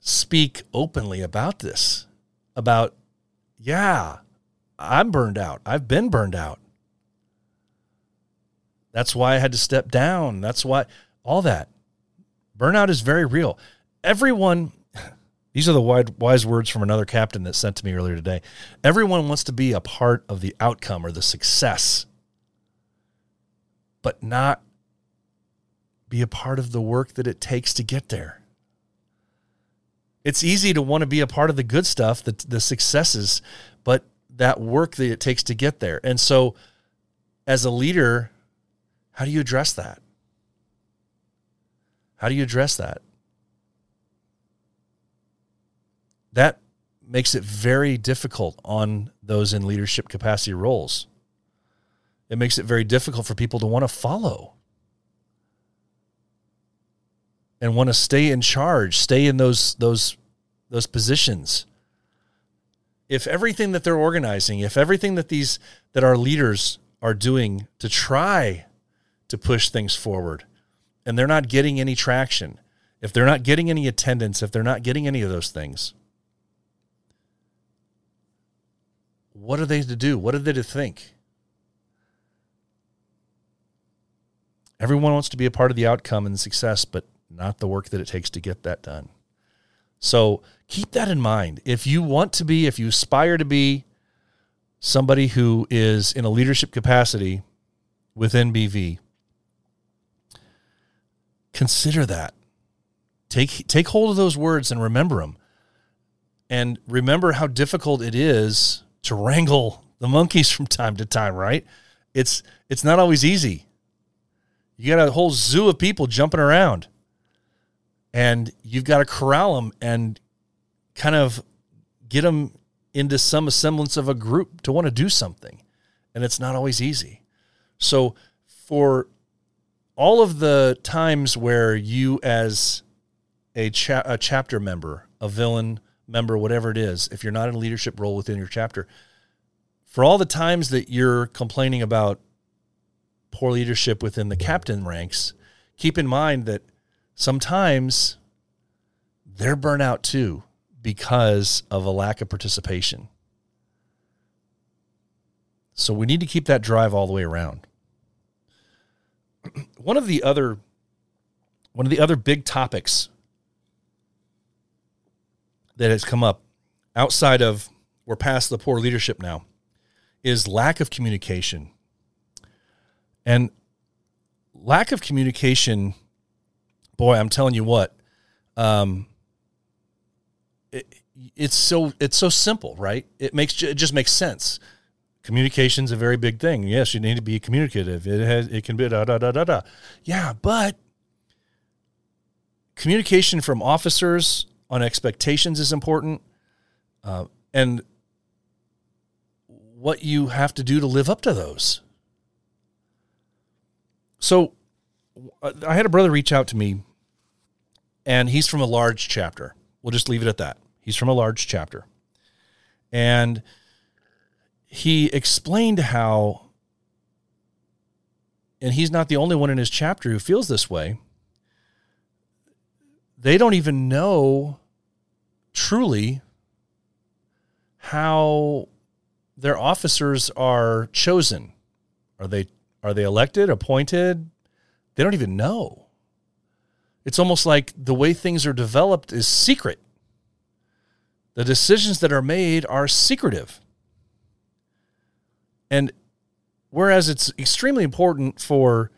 speak openly about this about yeah, I'm burned out. I've been burned out. That's why I had to step down. That's why all that. Burnout is very real. Everyone, [LAUGHS] these are the wide, wise words from another captain that sent to me earlier today. Everyone wants to be a part of the outcome or the success, but not be a part of the work that it takes to get there. It's easy to want to be a part of the good stuff, the, the successes, but that work that it takes to get there. And so, as a leader, how do you address that? How do you address that? That makes it very difficult on those in leadership capacity roles. It makes it very difficult for people to want to follow and want to stay in charge, stay in those those those positions if everything that they're organizing, if everything that these that our leaders are doing to try to push things forward and they're not getting any traction, if they're not getting any attendance, if they're not getting any of those things, what are they to do? What are they to think? Everyone wants to be a part of the outcome and success, but not the work that it takes to get that done. So keep that in mind. If you want to be, if you aspire to be somebody who is in a leadership capacity within BV, consider that. Take take hold of those words and remember them. And remember how difficult it is to wrangle the monkeys from time to time, right? It's it's not always easy. You got a whole zoo of people jumping around and you've got to corral them and kind of get them into some semblance of a group to want to do something. And it's not always easy. So, for all of the times where you, as a, cha- a chapter member, a villain member, whatever it is, if you're not in a leadership role within your chapter, for all the times that you're complaining about poor leadership within the captain ranks, keep in mind that sometimes they're burnout too because of a lack of participation. So we need to keep that drive all the way around. [CLEARS THROAT] One of the other one of the other big topics that has come up outside of we're past the poor leadership now is lack of communication. And lack of communication boy, I'm telling you what, um, it, it's so it's so simple, right? It makes it just makes sense. Communication's a very big thing. Yes, you need to be communicative. It has it can be da da da da da. Yeah, but communication from officers on expectations is important, uh, and what you have to do to live up to those. So I had a brother reach out to me, and he's from a large chapter. We'll just leave it at that. He's from a large chapter. And he explained how, and he's not the only one in his chapter who feels this way. They don't even know truly how their officers are chosen. Are they are they elected, appointed, they don't even know. It's almost like the way things are developed is secret. The decisions that are made are secretive. And whereas it's extremely important for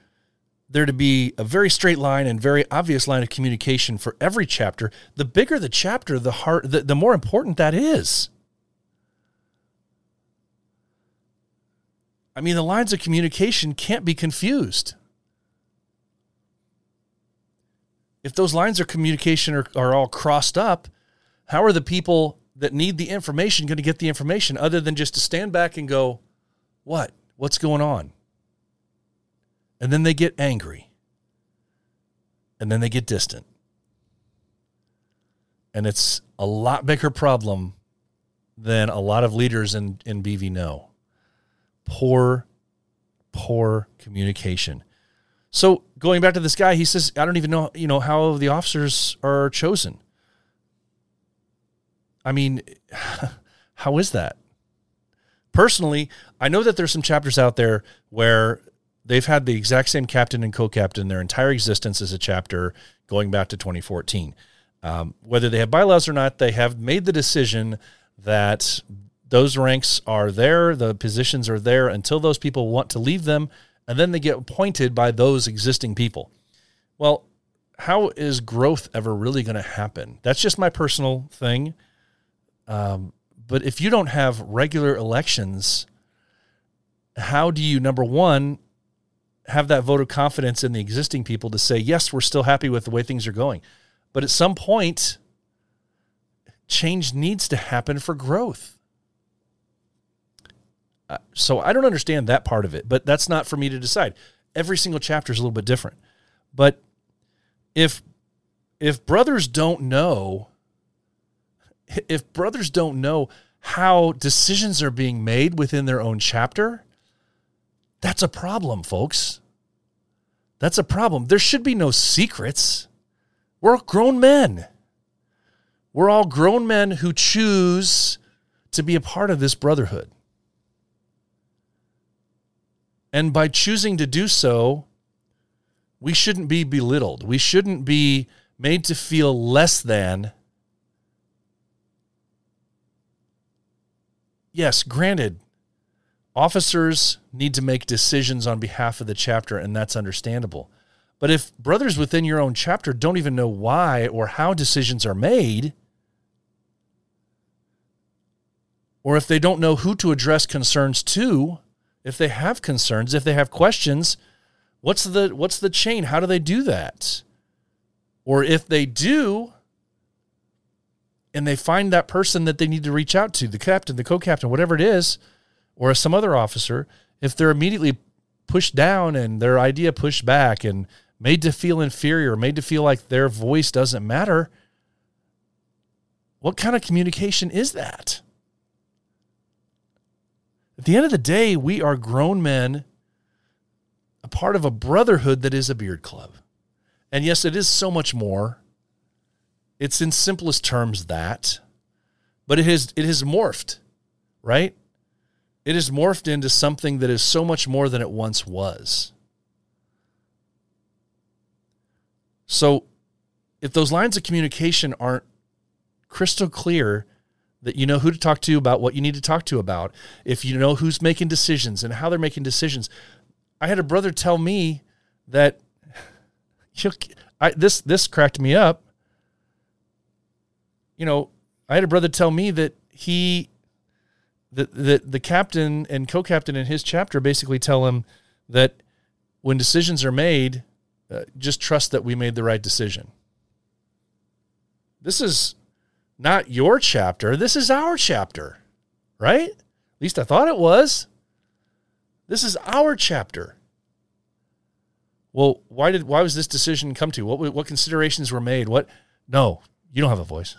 there to be a very straight line and very obvious line of communication for every chapter, the bigger the chapter, the hard, the, the more important that is. I mean, the lines of communication can't be confused. If those lines of communication are, are all crossed up, how are the people that need the information going to get the information other than just to stand back and go, What? What's going on? And then they get angry. And then they get distant. And it's a lot bigger problem than a lot of leaders in, in BV know. Poor, poor communication. So going back to this guy, he says, I don't even know, you know, how the officers are chosen. I mean, [LAUGHS] how is that? Personally, I know that there's some chapters out there where they've had the exact same captain and co-captain their entire existence as a chapter going back to 2014. Um, whether they have bylaws or not, they have made the decision that those ranks are there, the positions are there until those people want to leave them, and then they get appointed by those existing people. Well, how is growth ever really going to happen? That's just my personal thing. Um, but if you don't have regular elections, how do you, number one, have that vote of confidence in the existing people to say, yes, we're still happy with the way things are going? But at some point, change needs to happen for growth. Uh, so I don't understand that part of it, but that's not for me to decide. Every single chapter is a little bit different. But if if brothers don't know if brothers don't know how decisions are being made within their own chapter, that's a problem, folks. That's a problem. There should be no secrets. We're all grown men. We're all grown men who choose to be a part of this brotherhood. And by choosing to do so, we shouldn't be belittled. We shouldn't be made to feel less than yes, granted, officers need to make decisions on behalf of the chapter, and that's understandable. But if brothers within your own chapter don't even know why or how decisions are made, or if they don't know who to address concerns to, if they have concerns, if they have questions, what's the what's the chain? How do they do that? Or if they do, and they find that person that they need to reach out to, the captain, the co-captain, whatever it is, or some other officer, if they're immediately pushed down and their idea pushed back and made to feel inferior, made to feel like their voice doesn't matter, what kind of communication is that? At the end of the day, we are grown men, a part of a brotherhood that is a beard club. And yes, it is so much more it's in simplest terms that, but it has it has morphed, right? It has morphed into something that is so much more than it once was. So, if those lines of communication aren't crystal clear, that you know who to talk to about what you need to talk to about, if you know who's making decisions and how they're making decisions. I had a brother tell me that [LAUGHS] I, this this cracked me up you know, I had a brother tell me that he, that the, the captain and co-captain in his chapter basically tell him that when decisions are made, uh, just trust that we made the right decision. This is not your chapter. This is our chapter, right? At least I thought it was. This is our chapter. Well, why did why was this decision come to? What what considerations were made? What? No, you don't have a voice.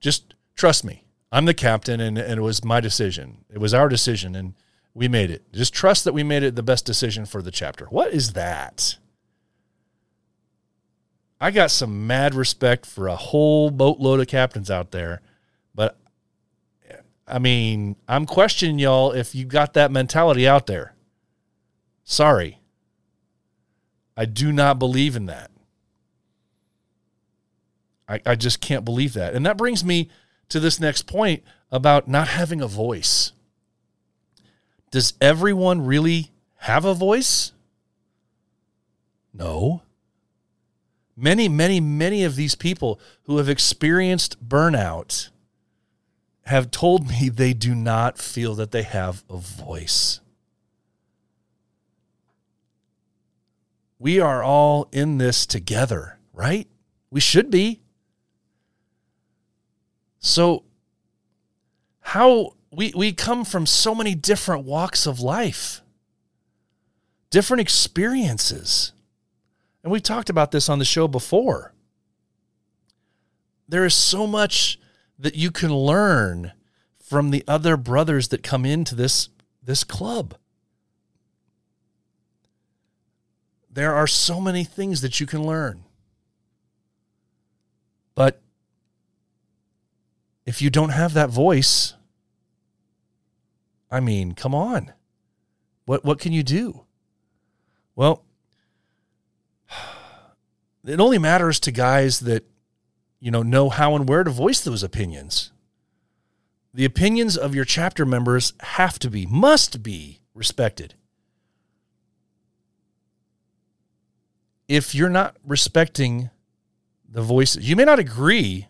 Just trust me. I'm the captain and, and it was my decision. It was our decision and we made it. Just trust that we made it the best decision for the chapter. What is that? I got some mad respect for a whole boatload of captains out there, but I mean, I'm questioning y'all if you got that mentality out there. Sorry. I do not believe in that. I, I just can't believe that. And that brings me to this next point about not having a voice. Does everyone really have a voice? No. Many, many, many of these people who have experienced burnout have told me [LAUGHS] they do not feel that they have a voice. We are all in this together, right? We should be. So, how we, we come from so many different walks of life, different experiences. And we've talked about this on the show before. There is so much that you can learn from the other brothers that come into this, this club. There are so many things that you can learn. But if you don't have that voice, I mean, come on. What what can you do? Well, [SIGHS] it only matters to guys that you know know how and where to voice those opinions. The opinions of your chapter members have to be, must be respected. If you're not respecting the voices, you may not agree.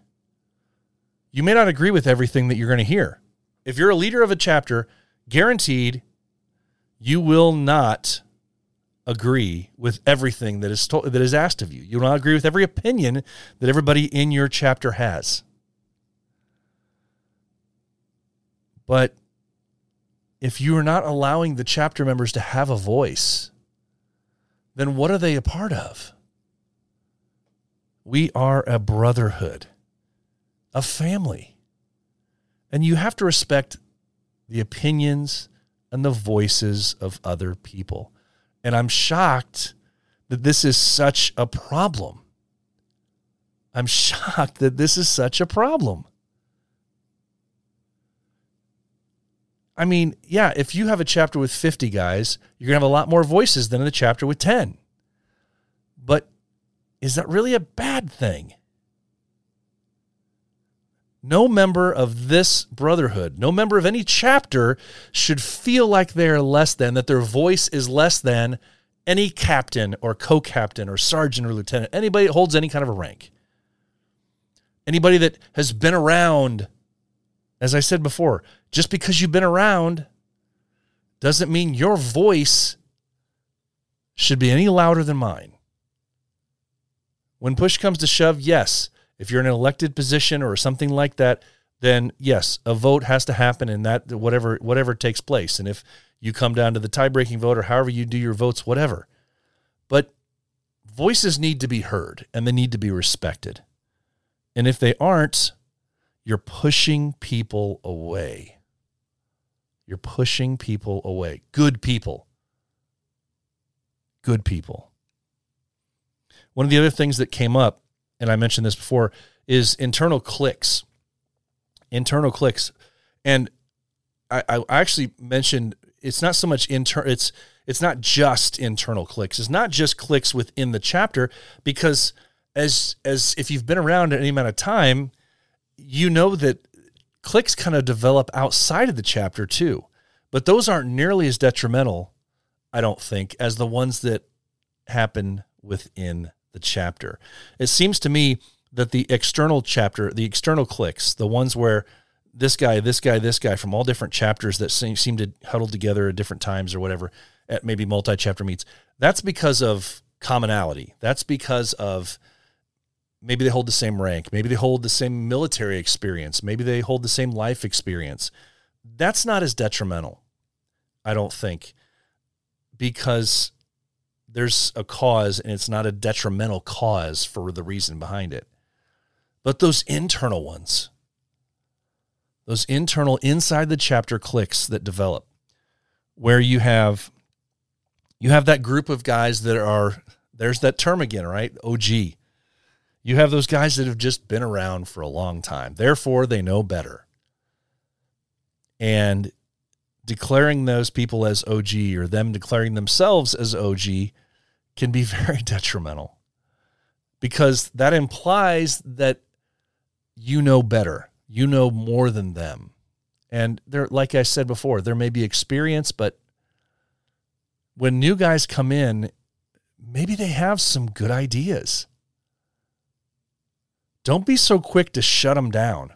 You may not agree with everything that you're going to hear. If you're a leader of a chapter, guaranteed you will not agree with everything that is that is asked of you. You will not agree with every opinion that everybody in your chapter has. But if you are not allowing the chapter members to have a voice, then what are they a part of? We are a brotherhood, a family. And you have to respect the opinions and the voices of other people. And I'm shocked that this is such a problem. I'm [LAUGHS] shocked that this is such a problem. I mean, yeah, if you have a chapter with 50 guys, you're going to have a lot more voices than in the chapter with 10. But is that really a bad thing? No member of this brotherhood, no member of any chapter should feel like they're less than, that their voice is less than any captain or co captain or sergeant or lieutenant, anybody that holds any kind of a rank. Anybody that has been around, as I said before, just because you've been around doesn't mean your voice should be any louder than mine. When push comes to shove, yes, if you're in an elected position or something like that, then yes, a vote has to happen and that whatever whatever takes place. And if you come down to the tie-breaking vote or however you do your votes, whatever. But voices need to be heard and they need to be respected. And if they aren't, you're pushing people away. You're pushing people away. Good people. Good people. One of the other things that came up and I mentioned this before, is internal cliques. Internal cliques. And I, I actually mentioned it's not so much internal it's it's not just internal cliques. It's not just cliques within the chapter because as as if you've been around any amount of time, you know that cliques kind of develop outside of the chapter too. But those aren't nearly as detrimental, I don't think, as the ones that happen within the chapter. It seems to me that the external chapter, the external cliques, the ones where this guy, this guy, this guy from all different chapters that seem, seem to huddle together at different times or whatever at maybe multi chapter meets, that's because of commonality. That's because of maybe they hold the same rank, maybe they hold the same military experience, maybe they hold the same life experience. That's not as detrimental, I don't think, because there's a cause and it's not a detrimental cause for the reason behind it. But those internal ones, those internal inside the chapter cliques that develop, where you have you have that group of guys that are there's that term again, right? OG. You have those guys that have just been around for a long time. Therefore, they know better. And declaring those people as OG or them declaring themselves as OG can be [LAUGHS] very detrimental because that implies that you know better. You know more than them. And there, like I said before, there may be experience, but when new guys come in, maybe they have some good ideas. Don't be so quick to shut them down.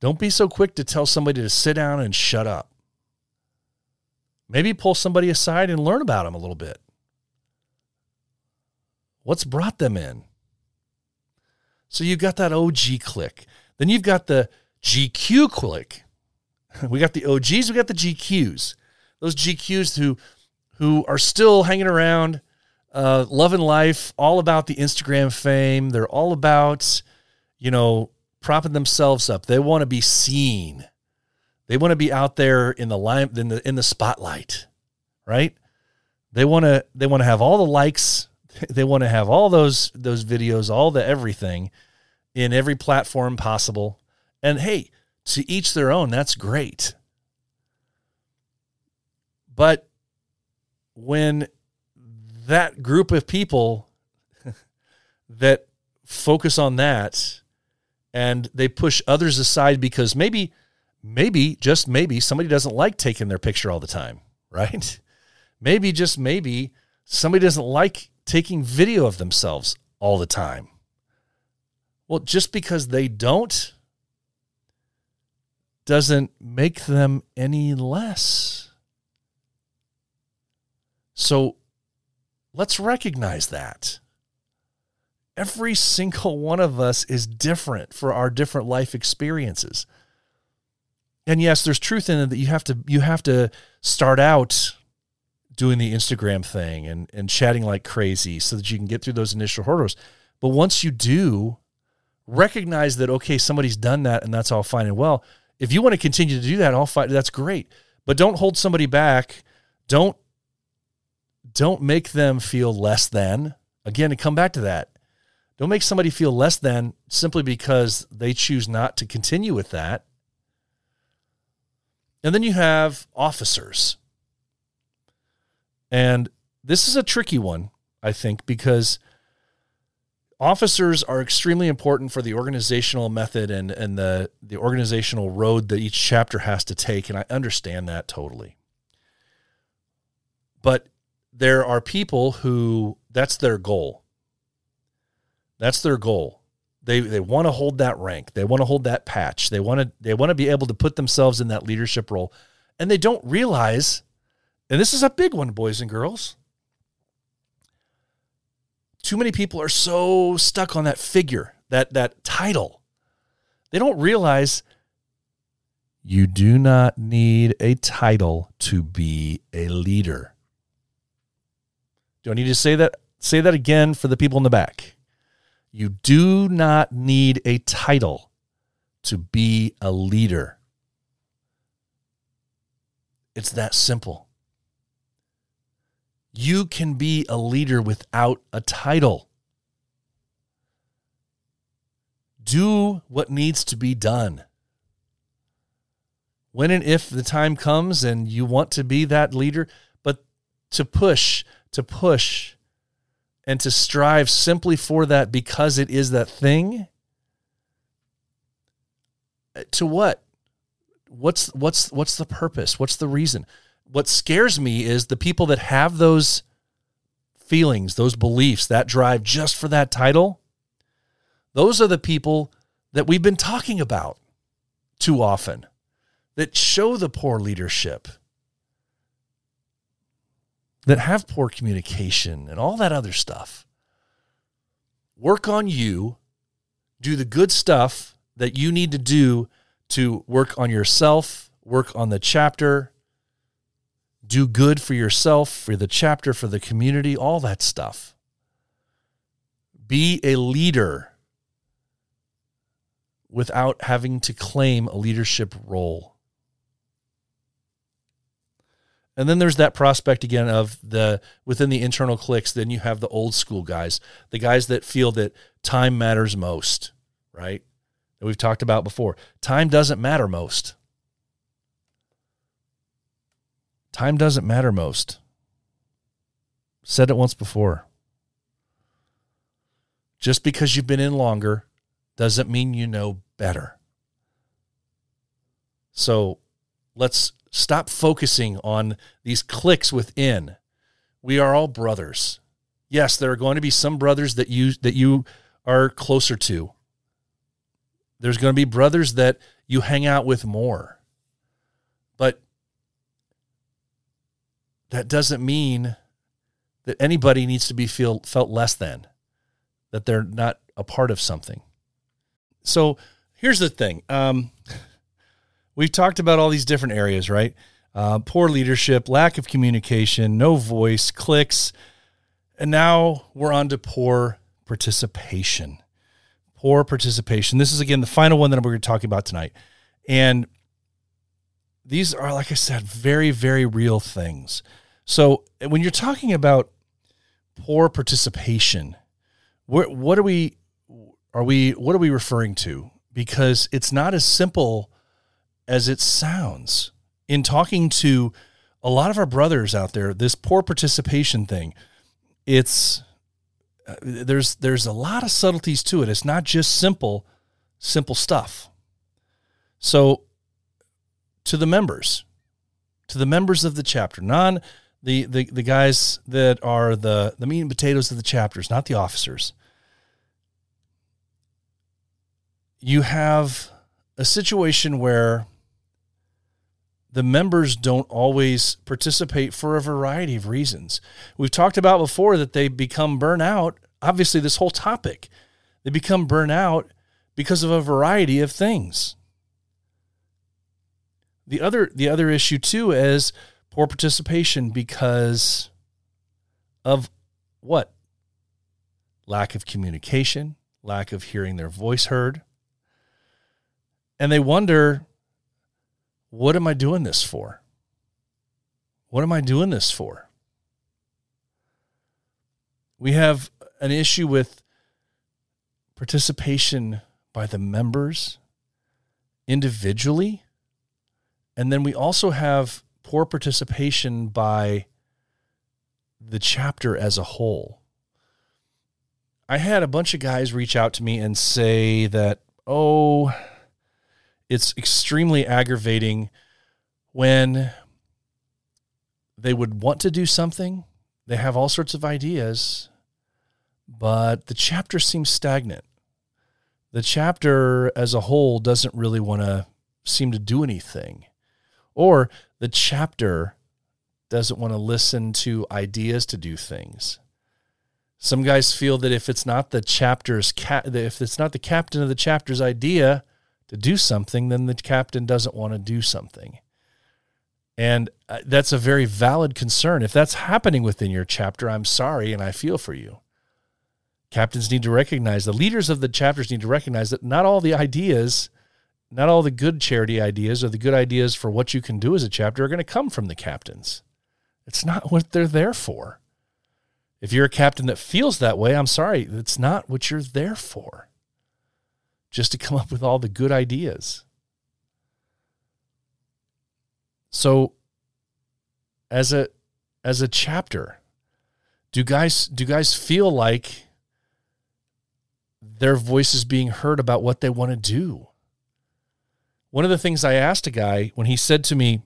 Don't be so quick to tell somebody to sit down and shut up. Maybe pull somebody aside and learn about them a little bit. What's brought them in? So you've got that OG clique. Then you've got the GQ clique. [LAUGHS] We got the OGs, we got the GQs. Those GQs who who are still hanging around, uh, loving life, all about the Instagram fame. They're all about, you know, propping themselves up. They want to be seen. They want to be out there in the line in the in the spotlight, right? They want to they want to have all the likes. They want to have all those those videos, all the everything in every platform possible. And hey, to each their own, that's great. But when that group of people [LAUGHS] that focus on that and they push others aside because maybe maybe just maybe somebody doesn't like taking their picture all the time, [LAUGHS] right? Maybe just maybe somebody doesn't like taking video of themselves all the time. Well, just because they don't doesn't make them any less. So let's recognize that. Every single one of us is different for our different life experiences. And yes, there's truth in it that you have to you have to start out doing the Instagram thing and, and chatting like crazy so that you can get through those initial hurdles. But once you do, recognize that okay, somebody's done that and that's all fine and well. If you want to continue to do that, all fine, that's great. But don't hold somebody back. Don't don't make them feel less than. Again, to come back to that. Don't make somebody feel less than simply because they choose not to continue with that. And then you have officers. And this is a tricky one, I think, because officers are extremely important for the organizational method and, and the, the organizational road that each chapter has to take. And I understand that totally. But there are people who that's their goal. That's their goal. They they want to hold that rank. They want to hold that patch. They want to they want to be able to put themselves in that leadership role. And they don't realize and this is a big one boys and girls. Too many people are so stuck on that figure, that that title. They don't realize you do not need a title to be a leader. Do I need to say that? Say that again for the people in the back. You do not need a title to be a leader. It's that simple. You can be a leader without a title. Do what needs to be done. When and if the time comes and you want to be that leader, but to push, to push and to strive simply for that because it is that thing eh, to what what's what's what's the purpose what's the reason what scares me is the people that have those feelings those beliefs that drive just for that title those are the people that we've been talking about too often that show the poor leadership that have poor communication and all that other stuff. Work on you, do the good stuff that you need to do to work on yourself, work on the chapter, do good for yourself, for the chapter, for the community, all that stuff. Be a leader without having to claim a leadership role. And then there's that prospect again of the within the internal cliques. Then you have the old school guys, the guys that feel that time matters most, right? That we've talked about before. Time doesn't matter most. Time doesn't matter most. Said it once before. Just because you've been in longer doesn't mean you know better. So let's stop focusing on these cliques within. We are all brothers. Yes, there are going to be some brothers that you that you are closer to. There's going to be brothers that you hang out with more. But that doesn't mean that anybody needs to be feel felt less than, that they're not a part of something. So here's the thing. Um, [LAUGHS] we've talked about all these different areas, right? Uh, poor leadership, lack of communication, no voice, cliques, and now we're on to poor participation. Poor participation. This is again the final one that we're going to talk about tonight, and these are, like I said, very, very real things. So when you're talking about poor participation, what, are we are we what are we referring to? Because it's not as simple as it sounds. In talking to a lot of our brothers out there, this poor participation thing, it's uh, there's there's a lot of subtleties to it. It's not just simple simple stuff. So to the members, to the members of the chapter, non the, the, the guys that are the, the meat and potatoes of the chapters, not the officers. You have a situation where the members don't always participate for a variety of reasons. We've talked about before that they become burnout. Obviously, this whole topic, they become burnout because of a variety of things. The other the other issue too is poor participation because of what? Lack of communication, lack of hearing their voice heard. And they wonder, what am I doing this for? What am I doing this for? We have an issue with participation by the members individually. And then we also have poor participation by the chapter as a whole. I had a bunch of guys reach out to me and say that, oh, it's extremely aggravating when they would want to do something, they have all sorts of ideas, but the chapter seems stagnant. The chapter as a whole doesn't really want to seem to do anything. Or the chapter doesn't want to listen to ideas to do things. Some guys feel that if it's not the chapter's if it's not the captain of the chapter's idea to do something, then the captain doesn't want to do something. And uh, that's a very valid concern. If that's happening within your chapter, I'm sorry and I feel for you. Captains need to recognize, the leaders of the chapters need to recognize that not all the ideas not all the good charity ideas or the good ideas for what you can do as a chapter are going to come from the captains. It's not what they're there for. If you're a captain that feels that way, I'm sorry, it's not what you're there for. Just to come up with all the good ideas. So as a as a chapter, do guys do guys feel like their voice is being heard about what they want to do? One of the things I asked a guy when he said to me,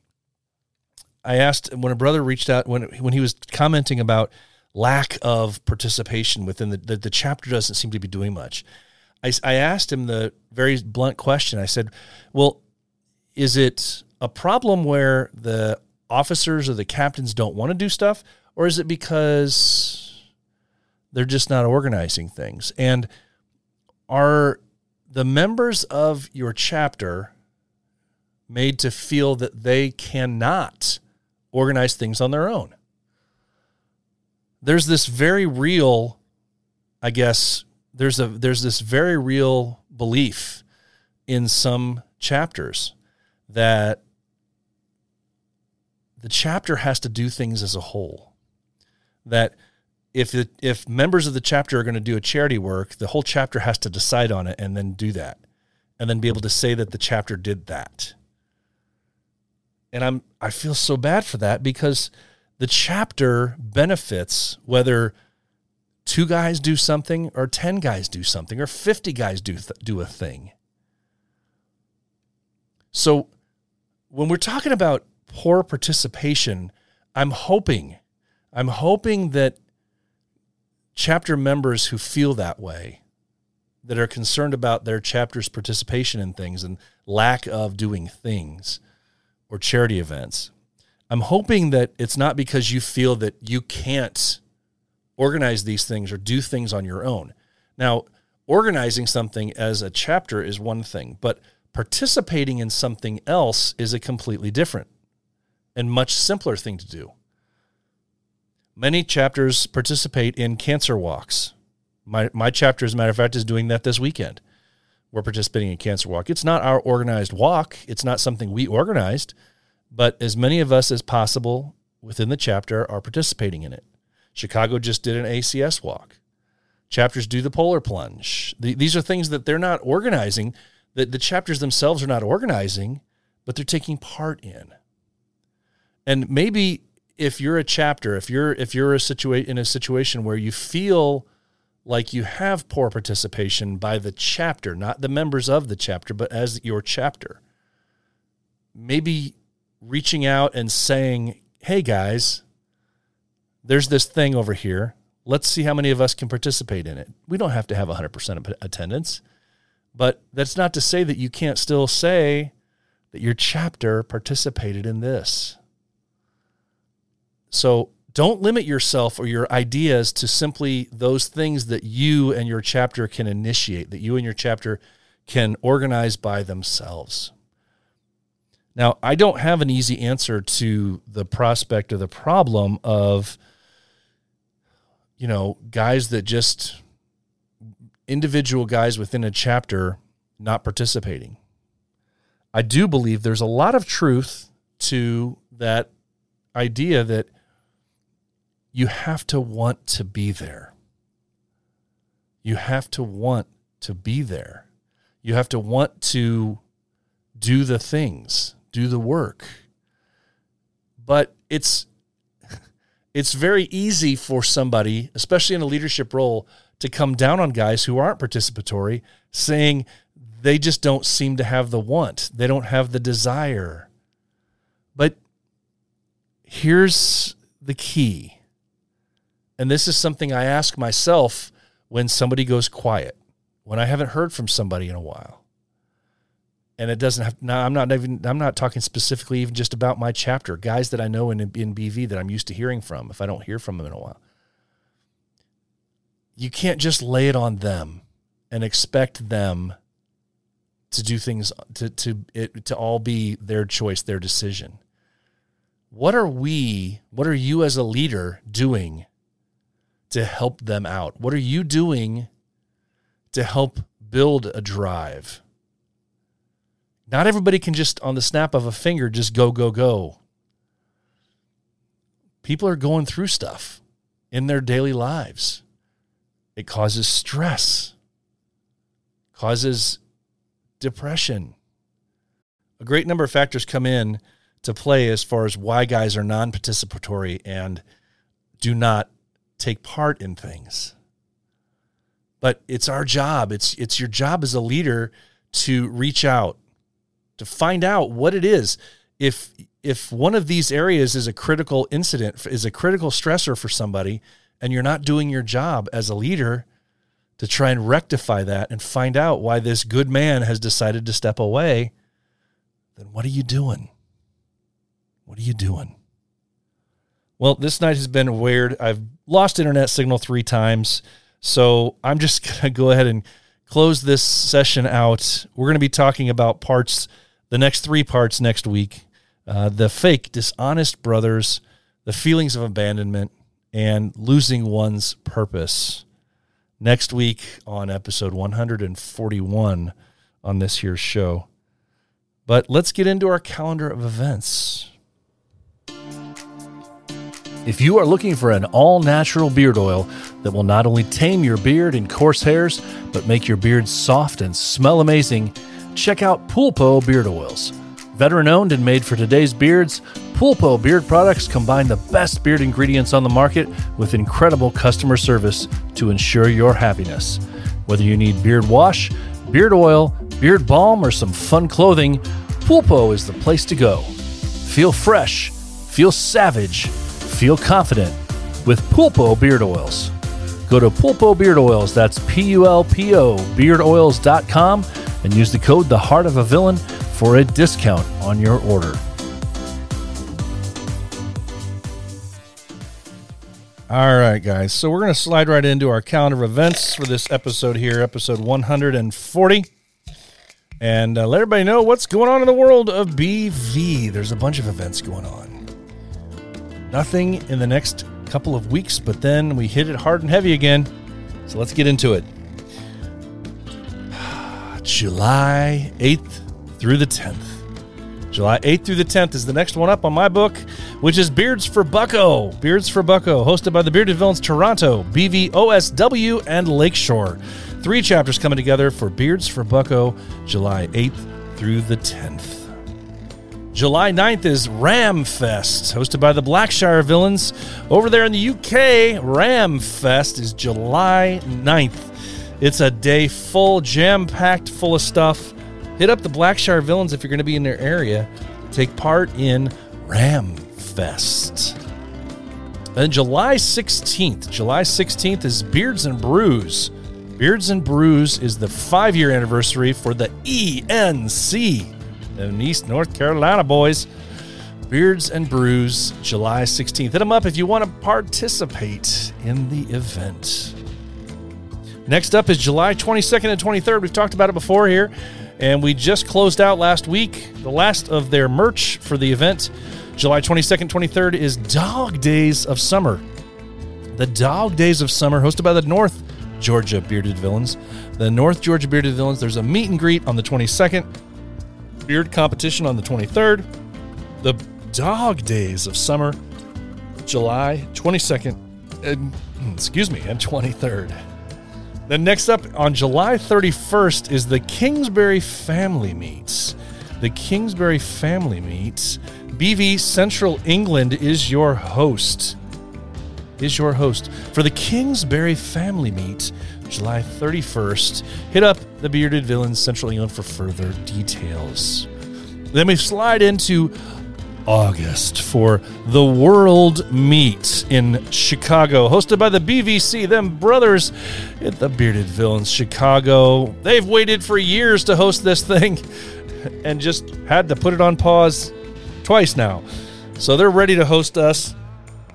I asked when a brother reached out when when he was commenting about lack of participation within the the, the chapter doesn't seem to be doing much. I, I asked him the very blunt question. I said, "Well, is it a problem where the officers or the captains don't want to do stuff, or is it because they're just not organizing things?" And are the members of your chapter made to feel that they cannot organize things on their own. There's this very real, I guess, there's a there's this very real belief in some chapters that the chapter has to do things as a whole. That if it, if members of the chapter are going to do a charity work, the whole chapter has to decide on it and then do that, and then be able to say that the chapter did that. And I'm I feel so bad for that because the chapter benefits whether two guys do something or 10 guys do something or 50 guys do th- do a thing. So when we're talking about poor participation, I'm hoping, I'm hoping that chapter members who feel that way, that are concerned about their chapter's participation in things and lack of doing things or charity events, I'm hoping that it's not because you feel that you can't organize these things or do things on your own. Now, organizing something as a chapter is one thing, but participating in something else is a completely different and much simpler thing to do. Many chapters participate in cancer walks. My, my chapter, as a matter of fact, is doing that this weekend. We're participating in Cancer Walk. It's not our organized walk, it's not something we organized, but as many of us as possible within the chapter are participating in it. Chicago just did an ACS walk. Chapters do the polar plunge. The, these are things that they're not organizing, that the chapters themselves are not organizing, but they're taking part in. And maybe if you're a chapter, if you're if you're a situa- in a situation where you feel like you have poor participation by the chapter, not the members of the chapter, but as your chapter, maybe reaching out and saying, "Hey guys, there's this thing over here. Let's see how many of us can participate in it. We don't have to have 100% attendance, but that's not to say that you can't still say that your chapter participated in this. So don't limit yourself or your ideas to simply those things that you and your chapter can initiate, that you and your chapter can organize by themselves. Now, I don't have an easy answer to the prospect or the problem of you know, guys that just individual guys within a chapter not participating. I do believe there's a lot of truth to that idea that you have to want to be there. You have to want to be there. You have to want to do the things, do the work. But it's it's very easy for somebody, especially in a leadership role, to come down on guys who aren't participatory, saying they just don't seem to have the want, they don't have the desire. But here's the key. And this is something I ask myself when somebody goes quiet, when I haven't heard from somebody in a while. And it doesn't have now i'm not even i'm not talking specifically even just about my chapter guys that i know in, in bv that i'm used to hearing from if i don't hear from them in a while. You can't just lay it on them and expect them to do things to to it to all be their choice their decision. What are we what are you as a leader doing to help them out what are you doing to help build a drive not everybody can just, on the snap of a finger, just go, go, go. People are going through stuff in their daily lives. It causes stress, causes depression. A great number of factors come in to play as far as why guys are non participatory and do not take part in things. But it's our job. It's it's your job as a leader to reach out to find out what it is. If if one of these areas is a critical incident, is a critical stressor for somebody, and you're not doing your job as a leader to try and rectify that and find out why this good man has decided to step away, then what are you doing? What are you doing? Well, this night has been weird. I've lost internet signal three times. So I'm just [LAUGHS] going to go ahead and close this session out. We're going to be talking about parts the next three parts next week uh, the fake, dishonest brothers, the feelings of abandonment, and losing one's purpose. Next week on episode 141 on this here show. But let's get into our calendar of events. If you are looking for an all natural beard oil that will not only tame your beard and coarse hairs, but make your beard soft and smell amazing, check out Pulpo Beard Oils. Veteran owned and made for today's beards, Pulpo beard products combine the best beard ingredients on the market with incredible customer service to ensure your happiness. Whether you need beard wash, beard oil, beard balm, or some fun clothing, Pulpo is the place to go. Feel fresh, feel savage, feel confident with Pulpo beard oils. Go to Pulpo Beard Oils, that's P U L P O beardoils.com, and use the code The Heart of a Villain for a discount on your order. All right, guys. So we're going to slide right into our calendar of events for this episode here, episode 140. And uh, let everybody know what's going on in the world of BV. There's a bunch of events going on. Nothing in the next couple of weeks, but then we hit it hard and heavy again. So let's get into it. [SIGHS] July 8th through the 10th. July 8th through the 10th is the next one up on my book, which is Beards for Bucko. Beards for Bucko, hosted by the Bearded Villains Toronto, BVOSW, and Lakeshore. Three chapters coming together for Beards for Bucko, July 8th through the 10th. July 9th is Ram Fest, hosted by the Blackshire Villains. Over there in the UK, Ram Fest is July 9th. It's a day full, jam packed full of stuff. Hit up the Blackshire Villains if you're going to be in their area. Take part in Ram Fest. Then July 16th. July 16th is Beards and Brews. Beards and Brews is the five year anniversary for the ENC in East North Carolina, boys. Beards and Brews, July 16th. Hit them up if you want to participate in the event. Next up is July 22nd and 23rd. We've talked about it before here. And we just closed out last week the last of their merch for the event. July 22nd, 23rd is Dog Days of Summer. The Dog Days of Summer, hosted by the North Georgia Bearded Villains. The North Georgia Bearded Villains, there's a meet and greet on the 22nd, beard competition on the 23rd. The Dog Days of Summer, July 22nd, and, hmm, excuse me, and 23rd. Then next up on July 31st is the Kingsbury Family Meets. The Kingsbury Family Meets. BV Central England is your host. Is your host for the Kingsbury Family Meet, July 31st. Hit up the Bearded Villains Central England for further details. Then we slide into August for the World Meet in Chicago, hosted by the BVC, them brothers at the Bearded Villains Chicago. They've waited for years to host this thing [LAUGHS] and just had to put it on pause twice now. So they're ready to host us.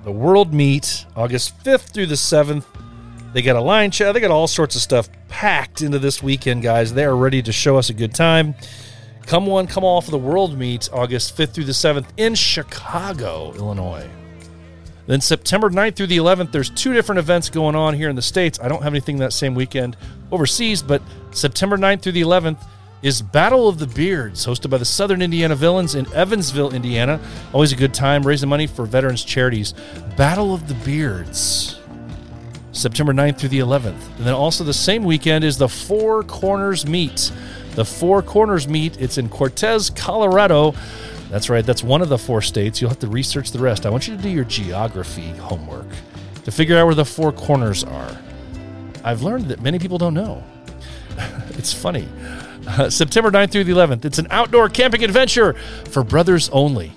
The World Meet, August 5th through the 7th. They got a line chat, they got all sorts of stuff packed into this weekend, guys. They are ready to show us a good time. Come one, come all for the World Meet, August 5th through the 7th in Chicago, Illinois. Then September 9th through the 11th, there's two different events going on here in the States. I don't have anything that same weekend overseas, but September 9th through the 11th is Battle of the Beards, hosted by the Southern Indiana Villains in Evansville, Indiana. Always a good time, raising money for veterans charities. Battle of the Beards. September 9th through the 11th. And then also the same weekend is the Four Corners Meet. The Four Corners Meet, it's in Cortez, Colorado. That's right, that's one of the four states. You'll have to research the rest. I want you to do your geography homework to figure out where the four corners are. I've learned that many people don't know. [LAUGHS] it's funny. Uh, September 9th through the 11th, it's an outdoor camping adventure for brothers only.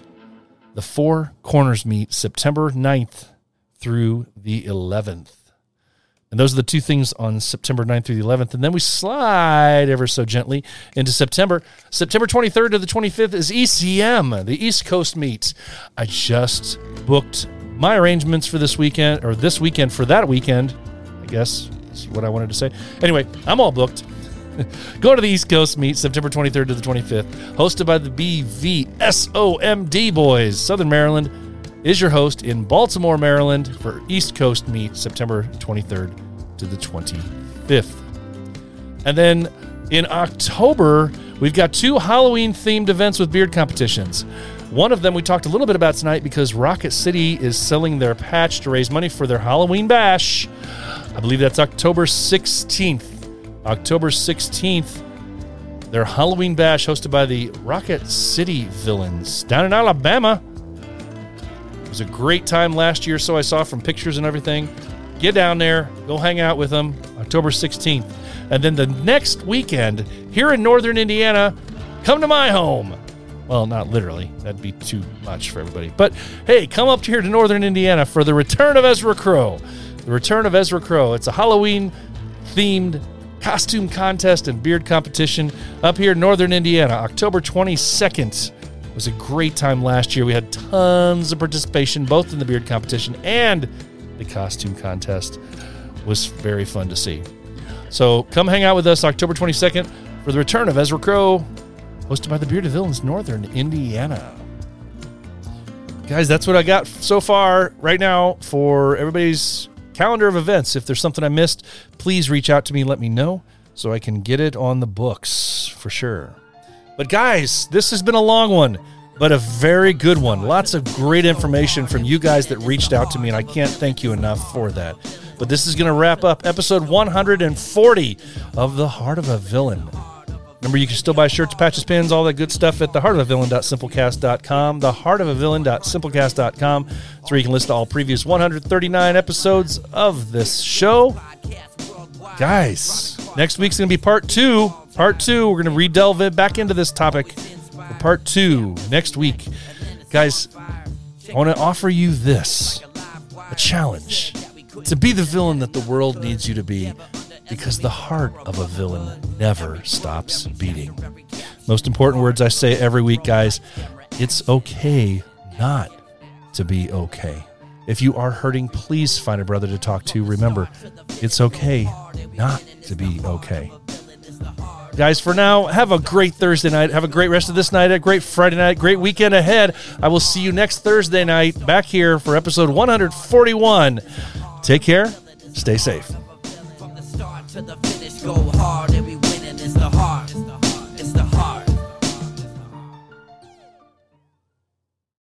The Four Corners Meet, September 9th through the 11th. And those are the two things on September 9th through the 11th. And then we slide ever so gently into September. September 23rd to the 25th is ECM, the East Coast Meet. I just booked my arrangements for this weekend, or this weekend for that weekend, I guess is what I wanted to say. Anyway, I'm all booked. [LAUGHS] Go to the East Coast Meet, September 23rd to the 25th, hosted by the BVSOMD Boys. Southern Maryland is your host in Baltimore, Maryland for East Coast Meet, September 23rd to the 25th. And then in October, we've got two Halloween themed events with beard competitions. One of them we talked a little bit about tonight because Rocket City is selling their patch to raise money for their Halloween bash. I believe that's October 16th. October 16th, their Halloween bash hosted by the Rocket City Villains down in Alabama. It was a great time last year, so I saw from pictures and everything. Get down there, go hang out with them October 16th. And then the next weekend, here in northern Indiana, come to my home. Well, not literally. That'd be too much for everybody. But hey, come up here to Northern Indiana for the return of Ezra Crow. The return of Ezra Crow. It's a Halloween themed costume contest and beard competition up here in Northern Indiana, October 22nd. It was a great time last year. We had tons of participation both in the beard competition and the costume contest. Was very fun to see. So come hang out with us October 22nd for the return of Ezra Crow, hosted by the Bearded Villains, Northern Indiana. Guys, that's what I got so far right now for everybody's calendar of events. If there's something I missed, please reach out to me, let me know so I can get it on the books for sure. But guys, this has been a long one, but a very good one. Lots of great information from you guys that reached out to me, and I can't thank you enough for that. But this is going to wrap up episode 140 of The Heart of a Villain. Remember, you can still buy shirts, patches, pins, all that good stuff at theheartofavillain.simplecast.com. Theheartofavillain.simplecast.com. It's where you can listen to all previous 139 episodes of this show. Guys, next week's going to be part two. Part two, we're going to redelve it back into this topic for part two next week. Guys, I want to offer you this a challenge to be the villain that the world needs you to be because the heart of a villain never stops beating. Most important words I say every week, guys it's okay not to be okay. If you are hurting, please find a brother to talk to. Remember, it's okay not to be okay. Guys, for now, have a great Thursday night. Have a great rest of this night, a great Friday night, great weekend ahead. I will see you next Thursday night back here for episode 141. Take care. Stay safe.